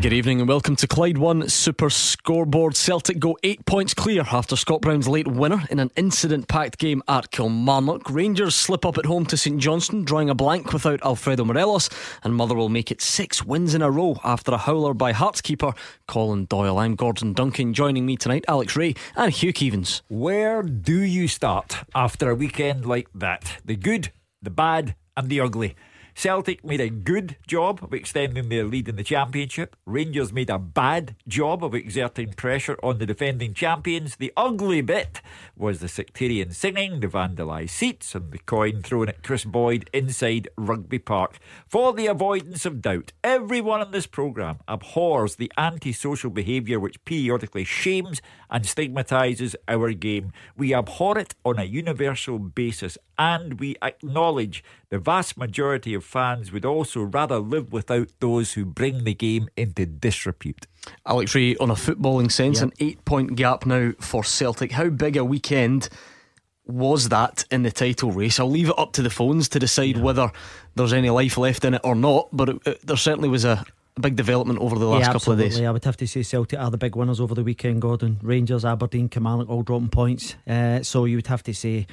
Good evening and welcome to Clyde One Super Scoreboard. Celtic go eight points clear after Scott Brown's late winner in an incident packed game at Kilmarnock. Rangers slip up at home to St Johnstone, drawing a blank without Alfredo Morelos, and Motherwell make it six wins in a row after a howler by Hearts keeper Colin Doyle. I'm Gordon Duncan. Joining me tonight, Alex Rae and Hugh Keevins. Where do you start after a weekend like that? The good, the bad, and the ugly. Celtic made a good job of extending their lead in the Championship. Rangers made a bad job of exerting pressure on the defending champions. The ugly bit was the sectarian singing, the vandalised seats, and the coin thrown at Kris Boyd inside Rugby Park. For the avoidance of doubt, everyone in this programme abhors the antisocial behaviour which periodically shames and stigmatises our game. We abhor it on a universal basis and we acknowledge the vast majority of fans would also rather live without those who bring the game into disrepute. Alex Rae, on a footballing sense, yep. an eight point gap now for Celtic. How big a weekend was that in the title race? I'll leave it up to the phones to decide yeah. whether there's any life left in it or not, but it, it, there certainly was a, a big development over the last yeah, couple of days. I would have to say Celtic are the big winners over the weekend, Gordon. Rangers, Aberdeen, Kilmarnock all dropping points. Uh, so you would have to say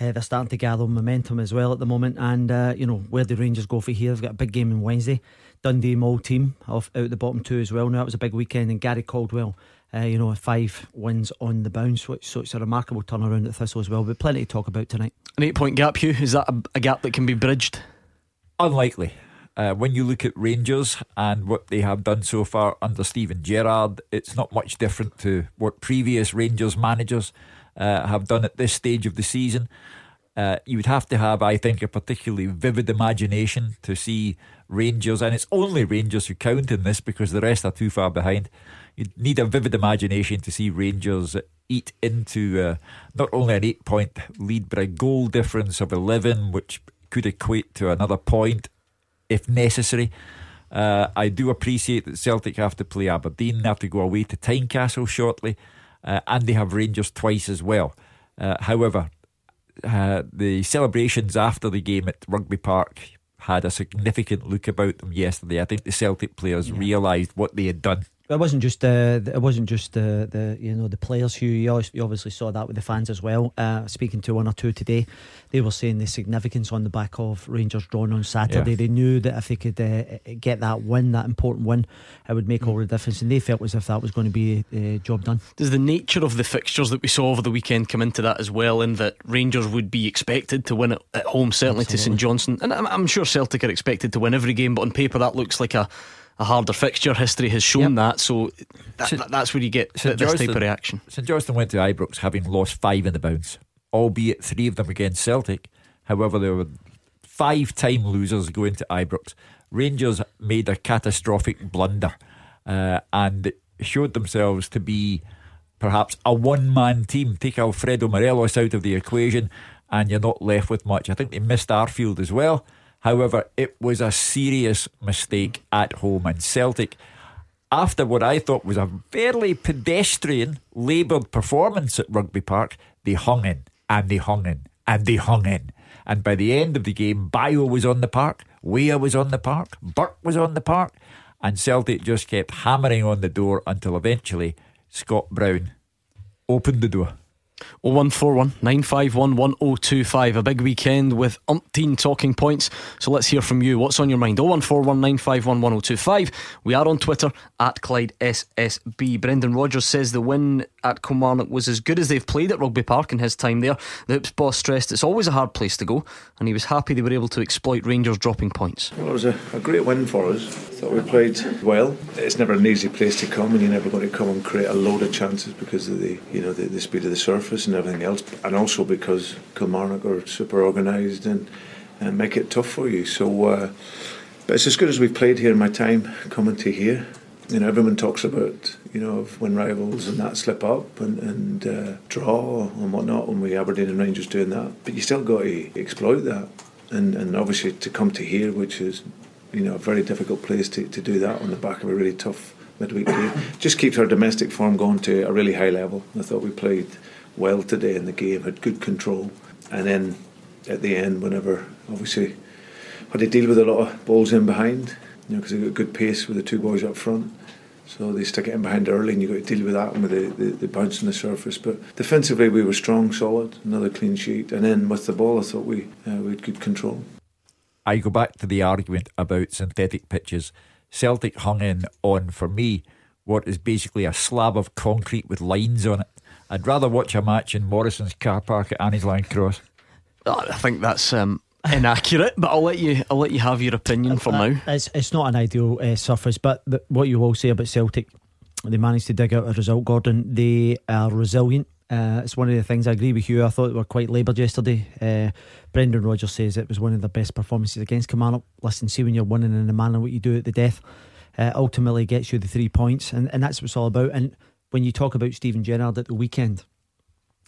uh, they're starting to gather momentum as well at the moment. And, uh, you know, where the Rangers go for here, they've got a big game on Wednesday. Dundee Mall team off out the bottom two as well. Now, it was a big weekend. And Gary Caldwell, uh, you know, five wins on the bounce, which, so it's a remarkable turnaround at Thistle as well. But plenty to talk about tonight. An eight point gap, Hugh, is that a, a gap that can be bridged? Unlikely. Uh, when you look at Rangers and what they have done so far under Steven Gerrard, it's not much different to what previous Rangers managers uh, have done at this stage of the season. Uh, you would have to have, I think, a particularly vivid imagination to see Rangers, and it's only Rangers who count in this because the rest are too far behind. You'd need a vivid imagination to see Rangers eat into uh, not only an eight point lead, but a goal difference of 11, which could equate to another point if necessary. Uh, I do appreciate that Celtic have to play Aberdeen, they have to go away to Tynecastle shortly, uh, and they have Rangers twice as well. Uh, however, uh, the celebrations after the game at Rugby Park had a significant look about them yesterday. I think the Celtic players yeah. realised what they had done it wasn't just uh, it wasn't just the, the you know the players who you obviously saw that with the fans as well. Uh, speaking to one or two today, they were saying the significance on the back of Rangers drawing on Saturday. Yeah. They knew that if they could uh, get that win, that important win, it would make all the difference, and they felt as if that was going to be a uh, job done. Does the nature of the fixtures that we saw over the weekend come into that as well? In that Rangers would be expected to win at home, certainly Absolutely. to St Johnstone, and I'm, I'm sure Celtic are expected to win every game, but on paper that looks like a a harder fixture. History has shown yep. that, so that, St. that's where you get St. this type of reaction. St Johnstone went to Ibrox having lost five in the bounce, albeit three of them against Celtic. However, there were five time losers going to Ibrox. Rangers made a catastrophic blunder uh, and showed themselves to be perhaps a one man team. Take Alfredo Morelos out of the equation, and you're not left with much. I think they missed Arfield as well. However, it was a serious mistake at home, and Celtic, after what I thought was a fairly pedestrian, laboured performance at Rugby Park, they hung in and they hung in and they hung in. And by the end of the game, Bio was on the park, Weah was on the park, Burke was on the park, and Celtic just kept hammering on the door until eventually Scott Brown opened the door. 0141 951 1025. A big weekend with umpteen talking points. So let's hear from you. What's on your mind? 0141 951 1025. We are on Twitter at Clyde SSB. Brendan Rodgers says the win at Kilmarnock was as good as they've played at Rugby Park in his time there. The Hoops boss stressed it's always a hard place to go, and he was happy they were able to exploit Rangers dropping points. Well, it was a, a great win for us. Thought we played well. It's never an easy place to come, and you're never going to come and create a load of chances because of the you know the, the speed of the surface and everything else, and also because Kilmarnock are super organised and, and make it tough for you. So, uh, but it's as good as we've played here in my time coming to here you know, everyone talks about, you know, when rivals and that slip up and, and uh, draw and whatnot, when we Aberdeen and Rangers doing that. But you still got to exploit that. And, and obviously to come to here, which is you know, a very difficult place to, to do that on the back of a really tough midweek game. Just keeps our domestic form going to a really high level. I thought we played well today in the game, had good control, and then at the end, whenever obviously had to deal with a lot of balls in behind, you know, because they got good pace with the two boys up front. So they stick it in behind early, and you've got to deal with that and with the, the, the bounce on the surface. But defensively, we were strong, solid, another clean sheet. And then with the ball, I thought we uh, we had good control. I go back to the argument about synthetic pitches. Celtic hung in on, for me, what is basically a slab of concrete with lines on it. I'd rather watch a match in Morrison's car park at Anniesland Cross. Oh, I think that's um, inaccurate, but I'll let you. I'll let you have your opinion for Uh, now. It's it's not an ideal uh, surface, but the, what you will say about Celtic, they managed to dig out a result. Gordon, they are resilient. Uh, it's one of the things I agree with you. I thought they were quite laboured yesterday. Uh, Brendan Rodgers says it was one of the best performances against Kilmarnock. Listen, see when you're winning in the manner what you do at the death, uh, ultimately gets you the three points, and, and that's what it's all about. And when you talk about Steven Gerrard at the weekend,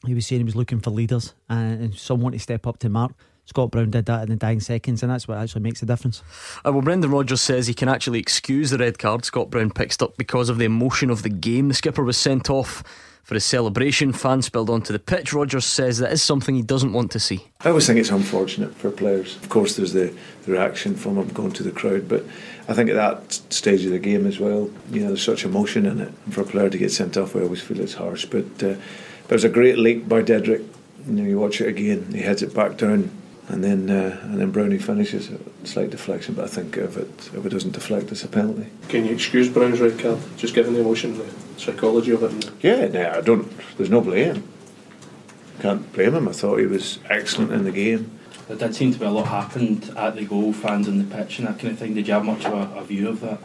he was saying he was looking for leaders and, and someone to step up to mark. Scott Brown did that in the dying seconds, and that's what actually makes a difference. Uh, well, Brendan Rodgers says he can actually excuse the red card Scott Brown picked up because of the emotion of the game. The skipper was sent off for his celebration. Fans spilled onto the pitch. Rodgers says that is something he doesn't want to see. I always think it's unfortunate for players. Of course, there's the, the reaction from them going to the crowd, but I think at that stage of the game as well, you know, there's such emotion in it. And for a player to get sent off, I always feel it's harsh. But uh, there's a great leap by Dedryck. You know, you watch it again, he heads it back down, and then uh, and then Brownie finishes it. Slight deflection, but I think if it if it doesn't deflect, it's a penalty. Can you excuse Brown's red card? Just given the emotion, the psychology of it. Yeah, no, I don't. There's no blame. Can't blame him. I thought he was excellent in the game. There did seem to be a lot happened at the goal, fans on the pitch and that kind of thing. Did you have much of a, a view of that?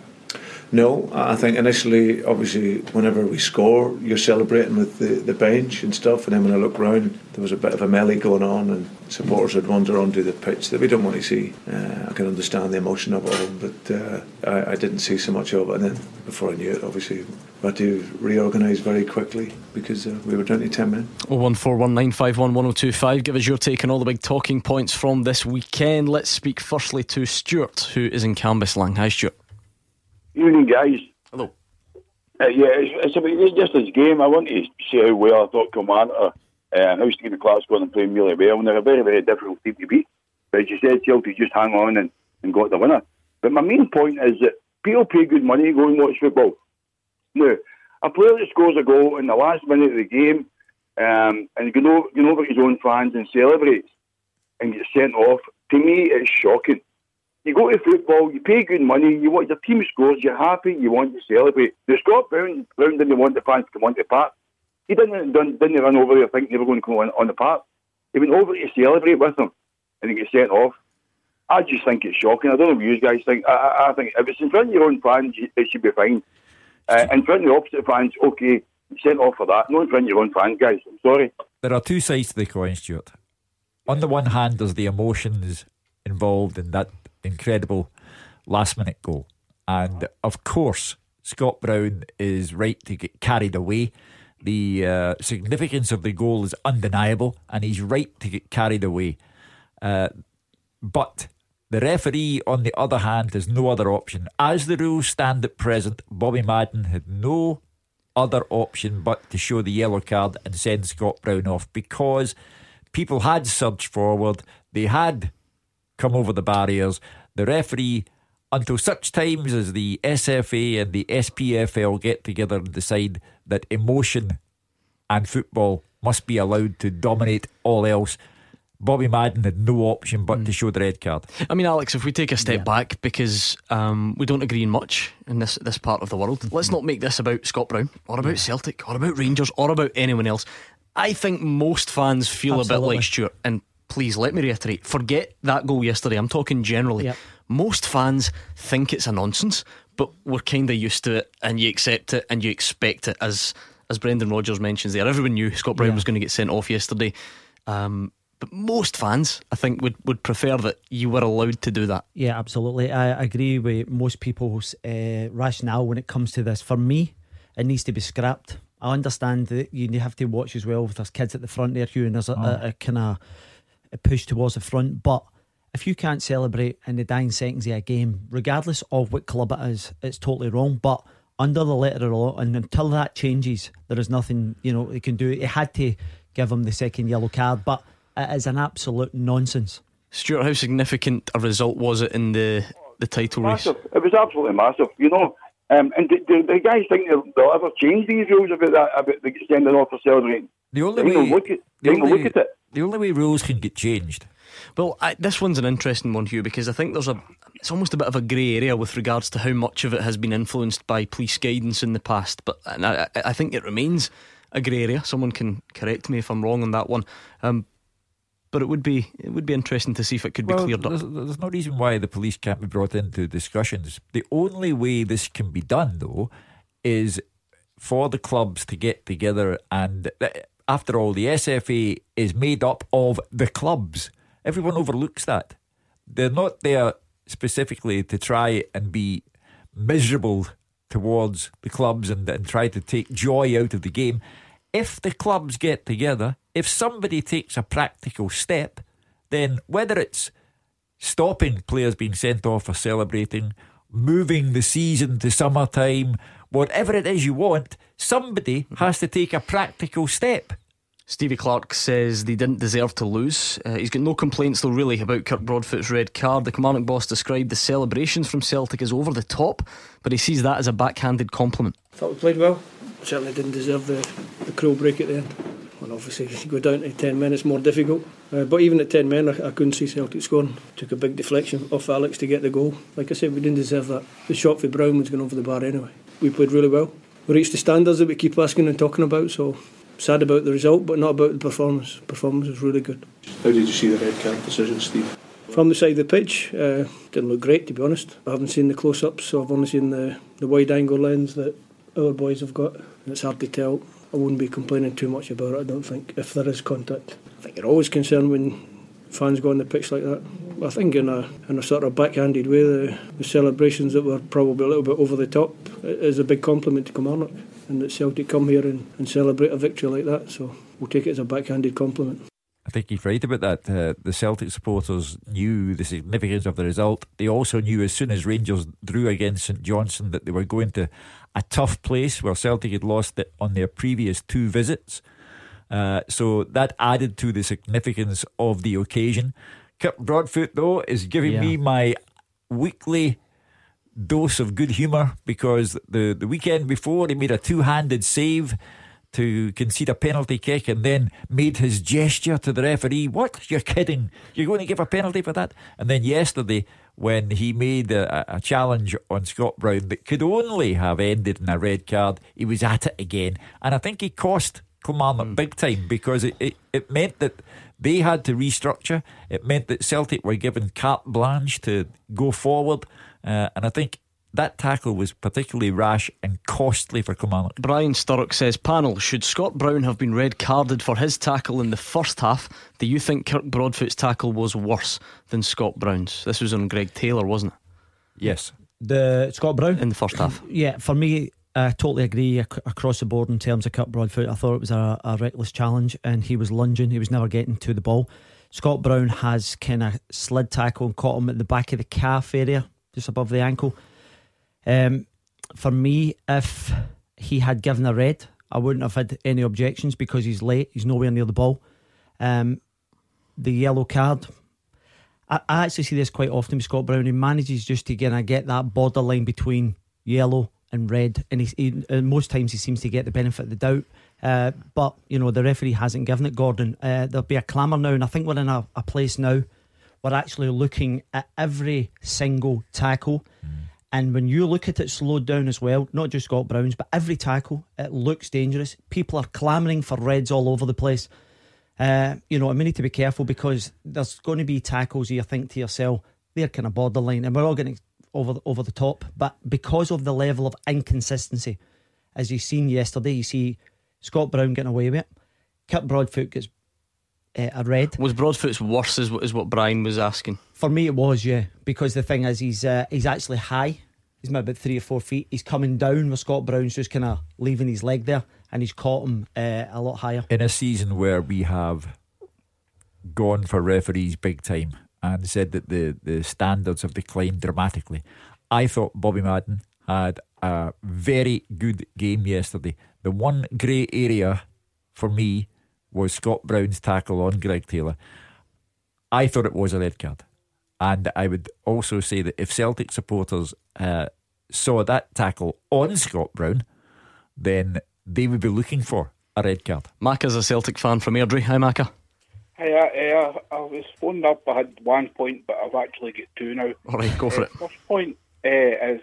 No, I think initially, obviously, whenever we score, you're celebrating with the, the bench and stuff. And then when I look round, there was a bit of a melee going on, and supporters would wander onto the pitch that we don't want to see. Uh, I can understand the emotion of it all, but uh, I, I didn't see so much of it. And then before I knew it, obviously, we had to reorganise very quickly because uh, we were down to 10 men. 01419511025. Give us your take on all the big talking points from this weekend. Let's speak firstly to Stuart, who is in Cambuslang. Hi, Stuart. Evening, guys. Hello. Uh, yeah, it's, it's about it's just this game. I want to see how well I thought Kilmarnock uh, how Stephen Clarke's going and playing really well. And they're a very, very difficult team to beat. But as you said, Celtic just hang on and, and got the winner. But my main point is that people pay good money to go and watch football. Now, a player that scores a goal in the last minute of the game um, and you know, you know over his own fans and celebrates and gets sent off, to me, it's shocking. You go to football, you pay good money, you want your team scores, you're happy, you want to celebrate. The Scott Brown, Brown didn't want the fans to come onto the park. He didn't, didn't, didn't run over there thinking they were going to come on, on the park. He went over to celebrate with them and he gets sent off. I just think it's shocking. I don't know what you guys think. I, I, I think if it's in front of your own fans, it should be fine. Uh, in front of the opposite fans, okay, sent off for that. Not in front of your own fans, guys. I'm sorry. There are two sides to the coin, Stuart. On the one hand, there's the emotions involved in that incredible last minute goal. And of course, Scott Brown is right to get carried away. The uh, significance of the goal is undeniable, and he's right to get carried away. Uh, but the referee, on the other hand, has no other option. As the rules stand at present, Bobby Madden had no other option but to show the yellow card and send Scott Brown off because people had surged forward, they had come over the barriers. The referee, until such times as the SFA and the SPFL get together and decide that emotion and football must be allowed to dominate all else. Bobby Madden had no option but to show the red card. I mean, Alex, if we take a step back because um, we don't agree in much in this this part of the world, let's not make this about Scott Brown or about Celtic or about Rangers or about anyone else. I think most fans feel a bit like Stuart, and please let me reiterate: forget that goal yesterday. I'm talking generally. Yep. Most fans think it's a nonsense, but we're kind of used to it, and you accept it and you expect it. As as Brendan Rodgers mentions there, everyone knew Scott Brown Yeah. was going to get sent off yesterday. Um, but most fans, I think, would, would prefer that you were allowed to do that. Yeah, absolutely. I agree with most people's uh, rationale when it comes to this. For me, it needs to be scrapped. I understand that you have to watch as well if there's kids at the front there, Hugh, and there's a, a, a kind of a push towards the front. But if you can't celebrate in the dying seconds of a game, regardless of what club it is, it's totally wrong. But under the letter of the law, and until that changes, there is nothing you know he can do. He had to give him the second yellow card, but it is an absolute nonsense. Stuart, how significant a result was it in the the title massive. race? It was absolutely massive. You know, um, and do, do the guys think they'll, they'll ever change these rules about that about the sending off for celebrating? The only They way, ain't look at, the they ain't only- look at it. the only way rules can get changed Well, I, this one's an interesting one, Hugh, because I think there's a it's almost a bit of a grey area with regards to how much of it has been influenced by police guidance in the past. But and I, I think it remains a grey area. Someone can correct me if I'm wrong on that one. Um, but it would be it would be interesting to see if it could be well, cleared up. there's, there's no reason why the police can't be brought into discussions. The only way this can be done, though, is for the clubs to get together. And uh, after all, the SFA is made up of the clubs. Everyone overlooks that. They're not there specifically to try and be miserable towards the clubs and, and try to take joy out of the game. If the clubs get together, if somebody takes a practical step, then whether it's stopping players being sent off for celebrating, moving the season to summertime, whatever it is you want, somebody has to take a practical step. Stevie Clarke says they didn't deserve to lose. Uh, he's got no complaints, though, really, about Kirk Broadfoot's red card. The Kilmarnock boss described the celebrations from Celtic as over the top, but he sees that as a backhanded compliment. Thought we played well. Certainly didn't deserve the, the crow break at the end. And obviously, if you go down to 10 men, it's more difficult. Uh, but even at 10 men, I, I couldn't see Celtic scoring. Took a big deflection off Alex to get the goal. Like I said, we didn't deserve that. The shot for Brown was going over the bar anyway. We played really well. We reached the standards that we keep asking and talking about, so sad about the result, but not about the performance. Performance was really good. How did you see the red card decision, Steve? From the side of the pitch, uh, didn't look great to be honest. I haven't seen the close-ups, so I've only seen the, the wide-angle lens that our boys have got. It's hard to tell. I wouldn't be complaining too much about it. I don't think if there is contact. I think you're always concerned when fans go on the pitch like that. I think in a in a sort of backhanded way, the, the celebrations that were probably a little bit over the top is a big compliment to Kilmarnock, and that Celtic come here and, and celebrate a victory like that. So we'll take it as a backhanded compliment. I think he's right about that. Uh, the Celtic supporters knew the significance of the result. They also knew as soon as Rangers drew against St Johnstone that they were going to a tough place where Celtic had lost it on their previous two visits. Uh, so that added to the significance of the occasion. Kirk Broadfoot, though, is giving Yeah. me my weekly dose of good humour because the, the weekend before he made a two handed save to concede a penalty kick and then made his gesture to the referee. What? You're kidding. You're going to give a penalty for that? And then yesterday, when he made a, a challenge on Scott Brown that could only have ended in a red card, he was at it again. And I think he cost Kilmarnock big time because it, it, it meant that they had to restructure. It meant that Celtic were given carte blanche to go forward. Uh, and I think that tackle was particularly rash and costly for Kilmarnock. Brian Sturrock says, Panel, should Scott Brown have been red carded for his tackle in the first half? Do you think Kirk Broadfoot's tackle was worse than Scott Brown's? This was on Greg Taylor, wasn't it? Yes. The Scott Brown In the first half. Yeah, for me, I totally agree ac- across the board in terms of Kirk Broadfoot. I thought it was a, a reckless challenge, and he was lunging. He was never getting to the ball. Scott Brown has kind of slid tackle and caught him at the back of the calf area, just above the ankle. Um, for me, if he had given a red, I wouldn't have had any objections because he's late. He's nowhere near the ball. Um, the yellow card. I, I actually see this quite often with Scott Brown. He manages just to of get that borderline between yellow and red, and he's, he, and most times he seems to get the benefit of the doubt. Uh, but you know the referee hasn't given it. Gordon, uh, there'll be a clamour now, and I think we're in a, a place now. We're actually looking at every single tackle. And when you look at it slowed down as well, not just Scott Brown's, but every tackle, it looks dangerous. People are clamouring for reds all over the place. Uh, you know, and we need to be careful because there's going to be tackles you think to yourself, they're kind of borderline, and we're all getting over the, over the top. But because of the level of inconsistency, as you've seen yesterday, you see Scott Brown getting away with it. Kirk Broadfoot gets uh, a red. Was Broadfoot's worse, is, what- is what Brian was asking? For me, it was yeah, because the thing is, he's uh, he's actually high. He's maybe about three or four feet. He's coming down with Scott Brown's just kind of leaving his leg there, and he's caught him uh, a lot higher. In a season where we have gone for referees big time and said that the, the standards have declined dramatically. I thought Bobby Madden had a very good game yesterday. The one grey area for me was Scott Brown's tackle on Greg Taylor. I thought it was a red card. And I would also say that if Celtic supporters uh, saw that tackle on Scott Brown, then they would be looking for a red card. Mac is a Celtic fan from Airdrie. Hi, Macca. Hi, uh, I was phoned up. I had one point, but I've actually got two now. All right, go for it. First point uh, is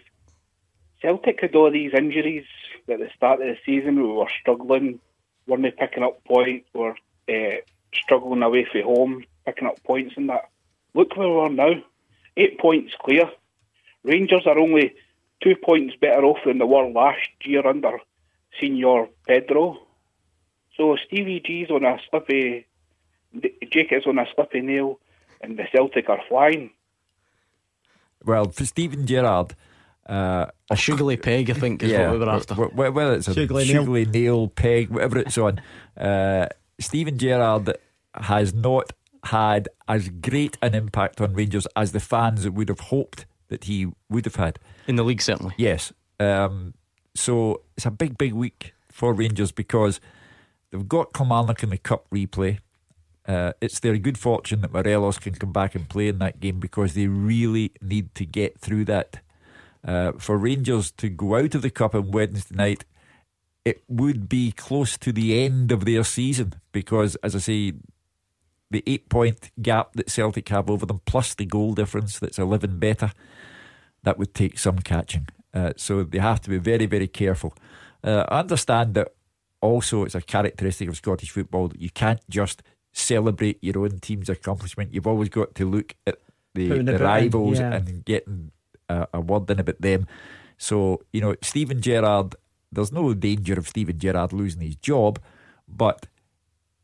Celtic had all these injuries at the start of the season. We were struggling, weren't they picking up points, were uh, struggling away from home, picking up points and that. Look where we are now. Eight points clear. Rangers are only two points better off than they were last year under Senior Pedro. So Stevie G's on a slippy, Jake is on a slippy nail, and the Celtic are flying. Well, for Steven Gerrard, uh, a sugary peg, I think, is yeah, what we were after. Whether it's a sugary, sugary nail. nail. peg, whatever it's on, uh, Steven Gerrard has not had as great an impact on Rangers as the fans would have hoped that he would have had in the league. Certainly, yes. Um, so it's a big, big week for Rangers because they've got Kilmarnock in the cup replay. Uh, it's their good fortune that Morelos can come back and play in that game because they really need to get through that. Uh, for Rangers to go out of the cup on Wednesday night, it would be close to the end of their season because, as I say, the eight point gap that Celtic have over them, plus the goal difference that's 11 better, that would take some catching. Uh, so they have to be very, very careful. Uh, I understand that also it's a characteristic of Scottish football that you can't just celebrate your own team's accomplishment. You've always got to look at the, the rivals yeah. and getting a, a, word in about them. So, you know, Steven Gerrard, there's no danger of Steven Gerrard losing his job, but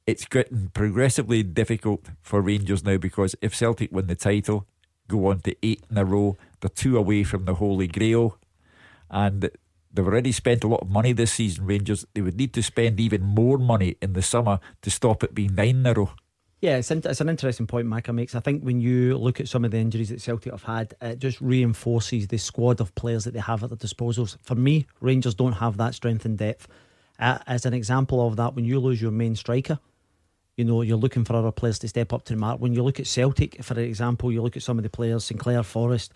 it's getting progressively difficult for Rangers now because if Celtic win the title, go on to eight in a row, they're two away from the Holy Grail, and they've already spent a lot of money this season, Rangers. They would need to spend even more money in the summer to stop it being nine in a row. Yeah, it's, in, it's an interesting point Micah makes. I think when you look at some of the injuries that Celtic have had, it just reinforces the squad of players that they have at their disposals. For me, Rangers don't have that strength and depth. Uh, as an example of that, when you lose your main striker, you know, you're looking for other players to step up to the mark. When you look at Celtic, for example, you look at some of the players, Sinclair, Forrest,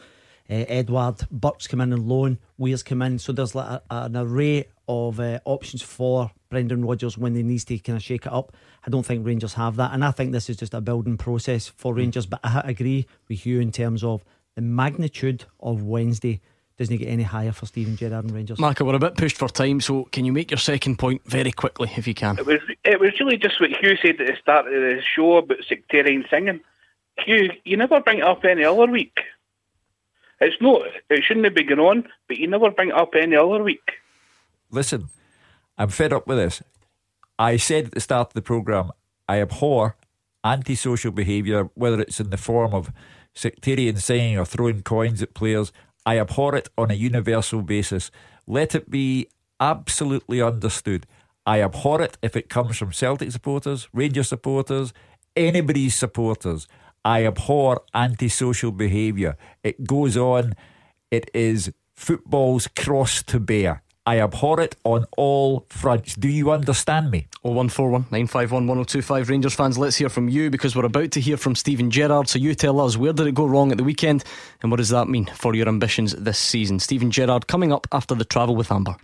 uh, Edouard, Burke's come in and loan, Weah's come in. So there's like a, an array of uh, options for Brendan Rodgers when he needs to kind of shake it up. I don't think Rangers have that. And I think this is just a building process for Rangers. But I agree with you in terms of the magnitude of Wednesday doesn't get any higher for Steven Gerrard and Rangers. Marco, we're a bit pushed for time, so can you make your second point very quickly if you can? It was it was really just what Hugh said at the start of the show about sectarian singing. Hugh, you never bring it up any other week. It's not. It shouldn't have been going on, but you never bring it up any other week. Listen, I'm fed up with this. I said at the start of the programme, I abhor antisocial behaviour, whether it's in the form of sectarian singing or throwing coins at players. I abhor it on a universal basis. Let it be absolutely understood. I abhor it if it comes from Celtic supporters, Rangers supporters, anybody's supporters. I abhor antisocial behaviour. It goes on. It is football's cross to bear. I abhor it on all fronts. Do you understand me? 0141 951 1025 Rangers fans, let's hear from you because we're about to hear from Steven Gerrard. So you tell us where did it go wrong at the weekend and what does that mean for your ambitions this season? Steven Gerrard coming up after the travel with Amber.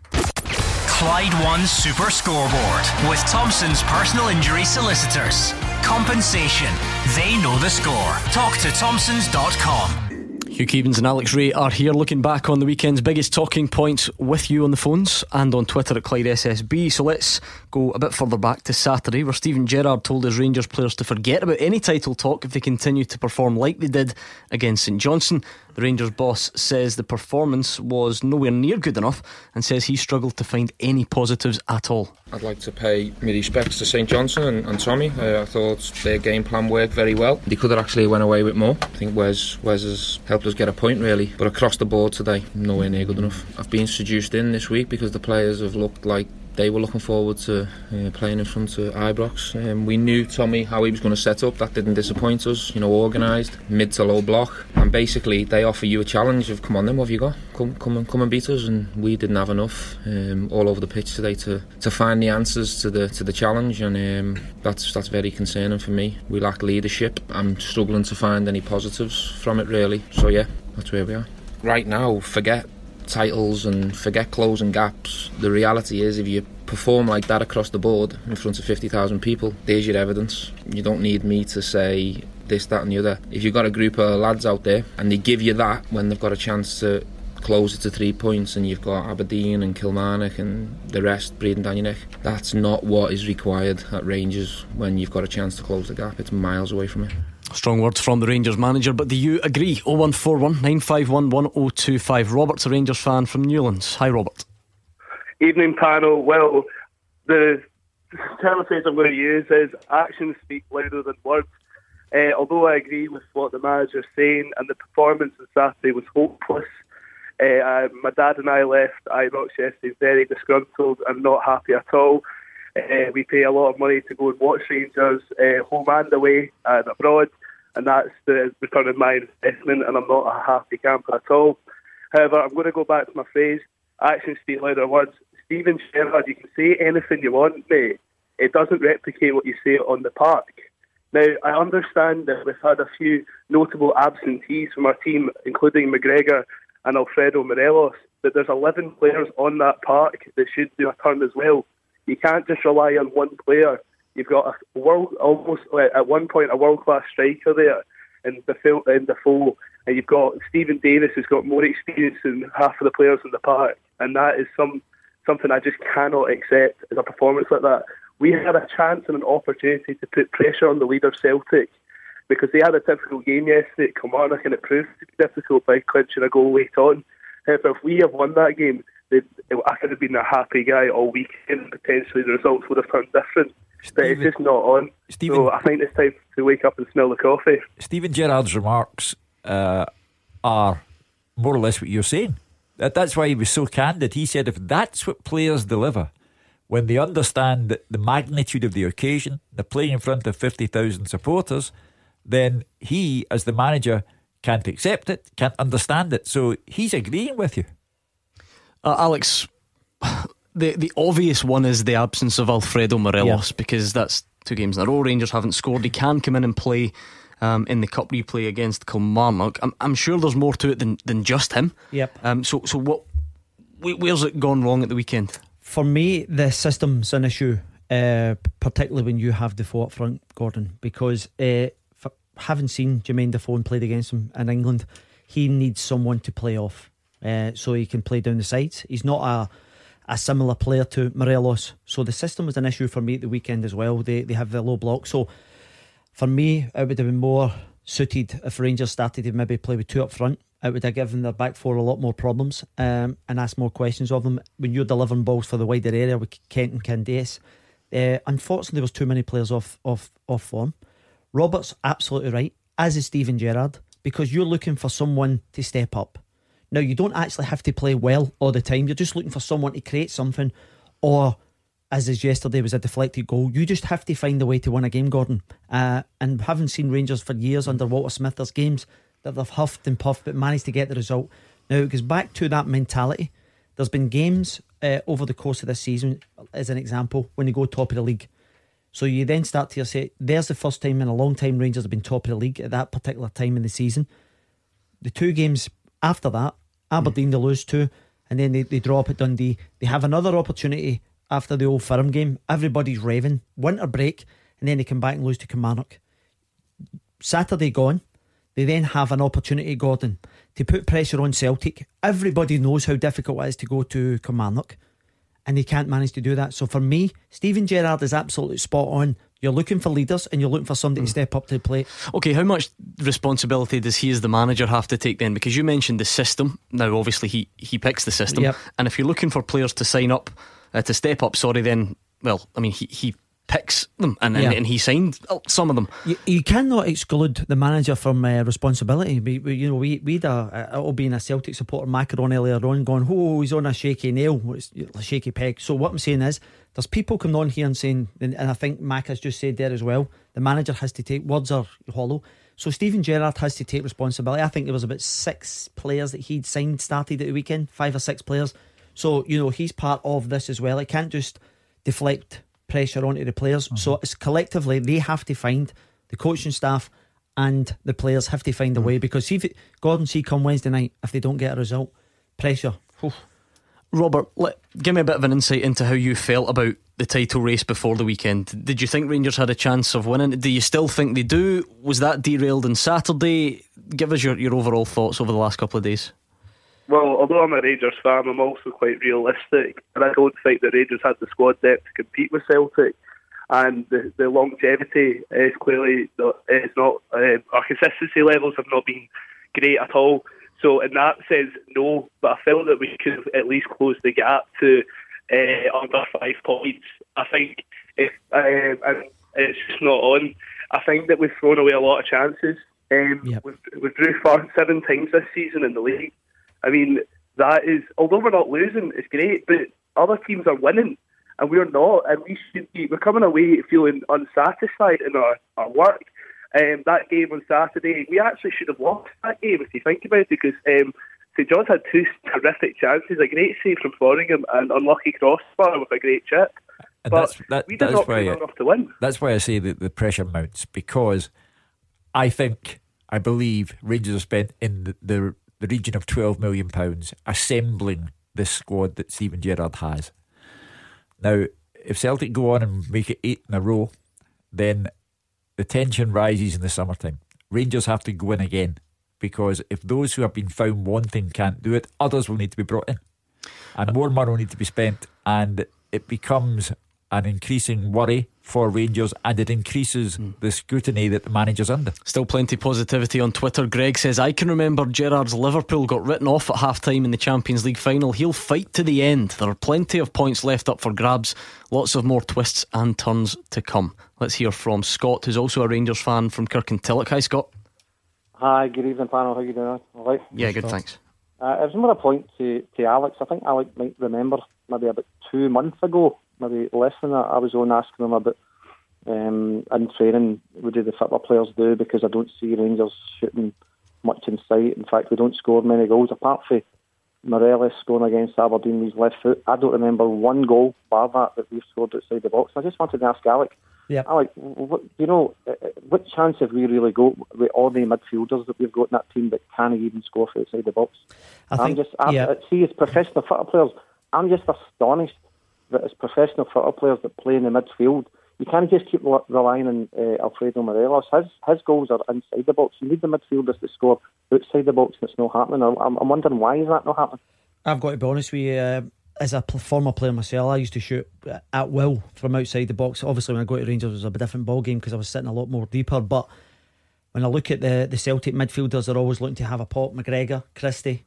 Clyde One Super Scoreboard with Thompson's personal injury solicitors. Compensation. They know the score. Talk to Thompsons.com. Hugh Keevins and Alex Rae are here looking back on the weekend's biggest talking points with you on the phones and on Twitter at Clyde SSB. So let's go a bit further back to Saturday, where Steven Gerrard told his Rangers players to forget about any title talk if they continue to perform like they did against St Johnstone. The Rangers boss says the performance was nowhere near good enough and says he struggled to find any positives at all. I'd like to pay my respects to St Johnstone and, and Tommy. Uh, I thought their game plan worked very well. They could have actually went away with more. I think Wes, Wes has helped us get a point really. But across the board today, nowhere near good enough. I've been seduced in this week because the players have looked like they were looking forward to uh, playing in front of Ibrox. Um, we knew Tommy how he was going to set up. That didn't disappoint us. You know, organised, mid to low block, and basically they offer you a challenge of come on then, what have you got? Come, come and come and beat us. And we didn't have enough um, all over the pitch today to, to find the answers to the to the challenge, and um, that's that's very concerning for me. We lack leadership. I'm struggling to find any positives from it really. So yeah, that's where we are. Right now, forget titles and forget closing gaps. The reality is, if you perform like that across the board in front of 50,000 people, there's your evidence. You don't need me to say this, that, and the other. If you've got a group of lads out there and they give you that when they've got a chance to close it to three points and you've got Aberdeen and Kilmarnock and the rest breathing down your neck, that's not what is required at Rangers when you've got a chance to close the gap. It's miles away from it. Strong words from the Rangers manager, but do you agree? 0141 951 1025. Robert's a Rangers fan from Newlands. Hi, Robert. Evening panel. Well, the paraphrase I'm going to use is actions speak louder than words. Uh, although I agree with what the manager's saying, and the performance on Saturday was hopeless. Uh, uh, my dad and I left Ibrox yesterday very disgruntled and not happy at all. Uh, we pay a lot of money to go and watch Rangers uh, home and away and abroad, and that's the return of my investment, and I'm not a happy camper at all. However, I'm going to go back to my phrase actions speak louder words. Steven Gerrard, you can say anything you want, mate. It doesn't replicate what you say on the park. Now, I understand that we've had a few notable absentees from our team, including McGregor and Alfredo Morelos, but there's 11 players on that park that should do a turn as well. You can't just rely on one player. You've got a world, almost at one point a world class striker there in the in Defoe, and you've got Steven Davis who's got more experience than half of the players in the park, and that is some something I just cannot accept as a performance like that. We had a chance and an opportunity to put pressure on the leader Celtic because they had a difficult game yesterday at Kilmarnock and it proved to be difficult by clinching a goal late on. However, if we have won that game, I could have been a happy guy all weekend. Potentially, the results would have turned different. But it's just not on. So I think it's time to wake up and smell the coffee. Steven Gerrard's remarks uh, are more or less what you're saying. That, that's why he was so candid. He said if that's what players deliver, when they understand the magnitude of the occasion, they're playing in front of 50,000 supporters, then he, as the manager, can't accept it, can't understand it. So he's agreeing with you. Uh, Alex, the the obvious one is the absence of Alfredo Morelos yeah. because that's two games in a row. Rangers haven't scored. He can come in and play um, in the cup replay against Kilmarnock. I'm, I'm sure there's more to it than, than just him. Yep. Um, so so what? Where's it gone wrong at the weekend? For me, the system's an issue, uh, particularly when you have Defoe up front, Gordon, because uh, having seen Jermaine Defoe and played against him in England, he needs someone to play off uh, so he can play down the sides. He's not a a similar player to Morelos, so the system was an issue for me at the weekend as well. They they have the low block, so for me it would have been more suited if Rangers started to maybe play with two up front. It would have given their back four a lot more problems um, and asked more questions of them when you're delivering balls for the wider area with Kent and Candeias. Uh, unfortunately, there was too many players off off off form. Robert's absolutely right, as is Steven Gerrard, because you're looking for someone to step up. Now, you don't actually have to play well all the time. You're just looking for someone to create something, or as is yesterday was a deflected goal. You just have to find a way to win a game, Gordon. Uh, and having seen Rangers for years under Walter Smith, there's games that they've huffed and puffed but managed to get the result. Now, it goes back to that mentality. There's been games uh, over the course of this season, as an example, when you go top of the league. So you then start to say, there's the first time in a long time Rangers have been top of the league at that particular time in the season. The two games after that, Aberdeen mm. they lose two, and then they, they draw up at Dundee. They have another opportunity after the old firm game. Everybody's raving. Winter break, and then they come back and lose to Kilmarnock. Saturday gone. They then have an opportunity, Gordon, to put pressure on Celtic. Everybody knows how difficult it is to go to Kilmarnock, and they can't manage to do that. So for me, Steven Gerrard is absolutely spot on you're looking for leaders and you're looking for somebody mm. to step up to the plate. Okay, how much responsibility does he as the manager have to take then? Because you mentioned the system. Now, obviously, he, he picks the system. Yep. And if you're looking for players to sign up, uh, to step up, sorry, then, well, I mean, he, he picks them, and and, Yeah. and he signed some of them. You, you cannot exclude the manager from uh, responsibility. We, we, you know, we we had a, a, it'll being a Celtic supporter, Macaron earlier on, going, "Oh, he's on a shaky nail, it's a shaky peg." So what I'm saying is, there's people coming on here and saying, and, and I think Mac has just said there as well, the manager has to take words are hollow. So Steven Gerrard has to take responsibility. I think there was about six players that he'd signed started at the weekend, five or six players. So you know he's part of this as well. It can't just deflect pressure onto the players. So mm-hmm. it's collectively they have to find the coaching staff and the players have to find a way mm. because see if it, Gordon see come Wednesday night if they don't get a result, pressure. Oof. Robert, let, give me a bit of an insight into how you felt about the title race before the weekend. Did you think Rangers had a chance of winning? Do you still think they do? Was that derailed on Saturday? Give us your, your overall thoughts over the last couple of days. Well, although I'm a Rangers fan, I'm also quite realistic, and I don't think that Rangers had the squad depth to compete with Celtic. And the, the longevity is clearly not, is not. Uh, our consistency levels have not been great at all. So in that sense, no. But I felt that we could have at least close the gap to uh, under five points. I think if um, and it's just not on. I think that we've thrown away a lot of chances. Um, We've, we've drew far seven times this season in the league. I mean, that is, although we're not losing, it's great, but other teams are winning and we're not, and we should be, we're coming away feeling unsatisfied in our, our work. Um, that game on Saturday, we actually should have lost that game if you think about it, because um, St John's had two terrific chances, a great save from Foderingham and unlucky crossbar with a great chip. And but that's that, we did not why play well enough to win. That's why I say that the pressure mounts because I think I believe Rangers have spent in the, the, the region of twelve million pounds assembling this squad that Steven Gerrard has. Now, if Celtic go on and make it eight in a row, then the tension rises in the summertime. Rangers have to go in again because if those who have been found wanting can't do it, others will need to be brought in, and more money will need to be spent, and it becomes an increasing worry for Rangers, and it increases the scrutiny that the manager's under. Still plenty positivity on Twitter. Greg says, I can remember Gerrard's Liverpool got written off at half time in the Champions League final. He'll fight to the end. There are plenty of points left up for grabs, lots of more twists and turns to come. Let's hear from Scott, who's also a Rangers fan from Kirkintilloch. Hi, Scott. Hi, good evening, panel. How you doing? All right. Yeah, good, thanks. Uh, it was more a point to, to Alex. I think Alex might remember maybe about two months ago, maybe less than that, I was on asking him about um, in training, what do the football players do? Because I don't see Rangers shooting much in sight. In fact, we don't score many goals apart from Morelos scoring against Aberdeen with his left foot. I don't remember one goal, bar that, that we've scored outside the box. I just wanted to ask Alex. Yeah. Alec, what, you know, uh, uh, what chance have we really got with all the midfielders that we've got in that team that can't even score from outside the box? I think- just, I, yeah. see, as professional football players, I'm just astonished that as professional football players that play in the midfield, you can't just keep re- relying on uh, Alfredo Morelos. His his goals are inside the box. You need the midfielders to score outside the box, and it's not happening. I'm, I'm wondering why is that not happening? I've got to be honest with you. Uh, as a former player myself, I used to shoot at will from outside the box. Obviously, when I go to Rangers, it was a different ball game because I was sitting a lot more deeper. But when I look at the the Celtic midfielders, they're always looking to have a pop. McGregor, Christie,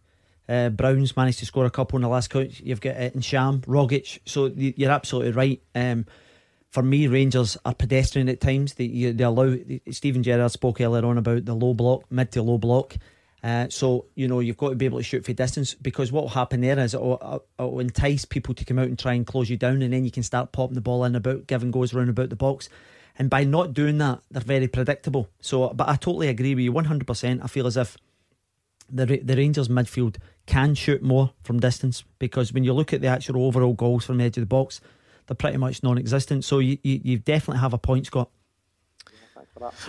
uh, Brown's managed to score a couple in the last count. You've got it Ntcham, Rogic. So you're absolutely right. Um, for me, Rangers are pedestrian at times. They, you, they allow. Steven Gerrard spoke earlier on about the low block, mid to low block. Uh, so you know you've got to be able to shoot for distance because what will happen there is it will, it will entice people to come out and try and close you down, and then you can start popping the ball in about, giving goes round about the box. And by not doing that, they're very predictable. So, but I totally agree with you, one hundred percent. I feel as if the the Rangers midfield can shoot more from distance because when you look at the actual overall goals from the edge of the box, they're pretty much non-existent. So you you, you definitely have a point, Scott.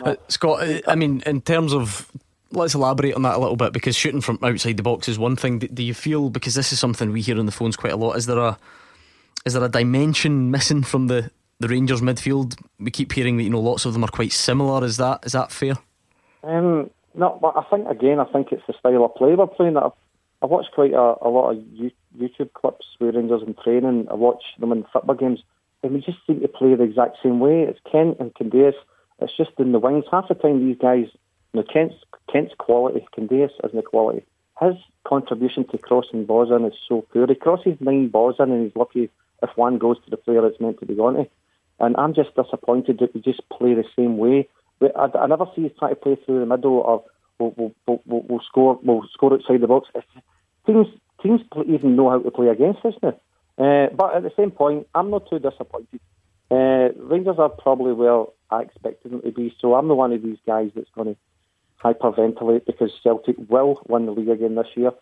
Uh, Scott, uh, I mean, in terms of. Let's elaborate on that a little bit because shooting from outside the box is one thing. Do, do you feel because this is something we hear on the phones quite a lot? Is there a is there a dimension missing from the, the Rangers midfield? We keep hearing that you know lots of them are quite similar. Is that is that fair? Um, no, but I think again, I think it's the style of play we're playing. I've, I've watched quite a, a lot of You- YouTube clips with Rangers in training. I watch them in football games, and we just seem to play the exact same way. It's Kent and Candeias. It's just in the wings. Half the time, these guys, you know, Kent's Kent's quality, Candeias isn't the quality. His contribution to crossing balls in is so poor. He crosses nine balls in, and he's lucky if one goes to the player it's meant to be going to. And I'm just disappointed that we just play the same way. I, I never see us try to play through the middle or we'll, we'll, we'll, we'll score we'll score outside the box. Teams teams even know how to play against us now. Uh, but at the same point, I'm not too disappointed. Uh, Rangers are probably where I expected them to be, so I'm the one of these guys that's going to hyperventilate because Celtic will win the league again this year.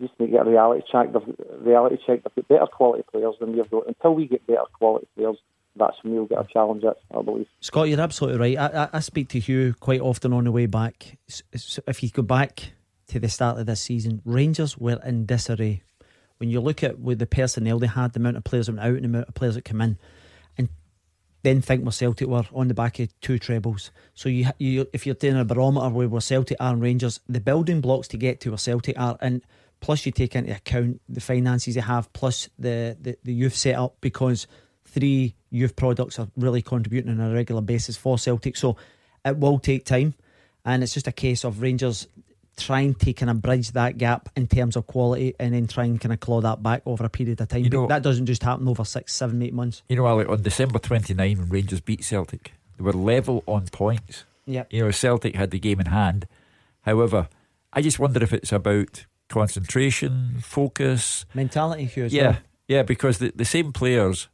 Just need to get a reality check. They've, reality check. They've got better quality players than we've got. Until we get better quality players, that's when we'll get a challenge at, I believe. Scott, you're absolutely right. I, I, I speak to Hugh quite often on the way back. If you go back to the start of this season, Rangers were in disarray. When you look at with the personnel they had, the amount of players that went out and the amount of players that come in, and then think where Celtic were on the back of two trebles. So you, you if you're doing a barometer where we're Celtic are and Rangers, the building blocks to get to where Celtic are, and plus you take into account the finances they have, plus the, the, the youth set up because three youth products are really contributing on a regular basis for Celtic. So it will take time, and it's just a case of Rangers trying to kind of bridge that gap in terms of quality and then try and kind of claw that back over a period of time. You know, that doesn't just happen over six, seven, eight months. You know, Alec, on December 29, when Rangers beat Celtic, they were level on points. Yeah. You know, Celtic had the game in hand. However, I just wonder if it's about concentration, focus, mentality, Hugh, yeah, well. Yeah, because the, the same players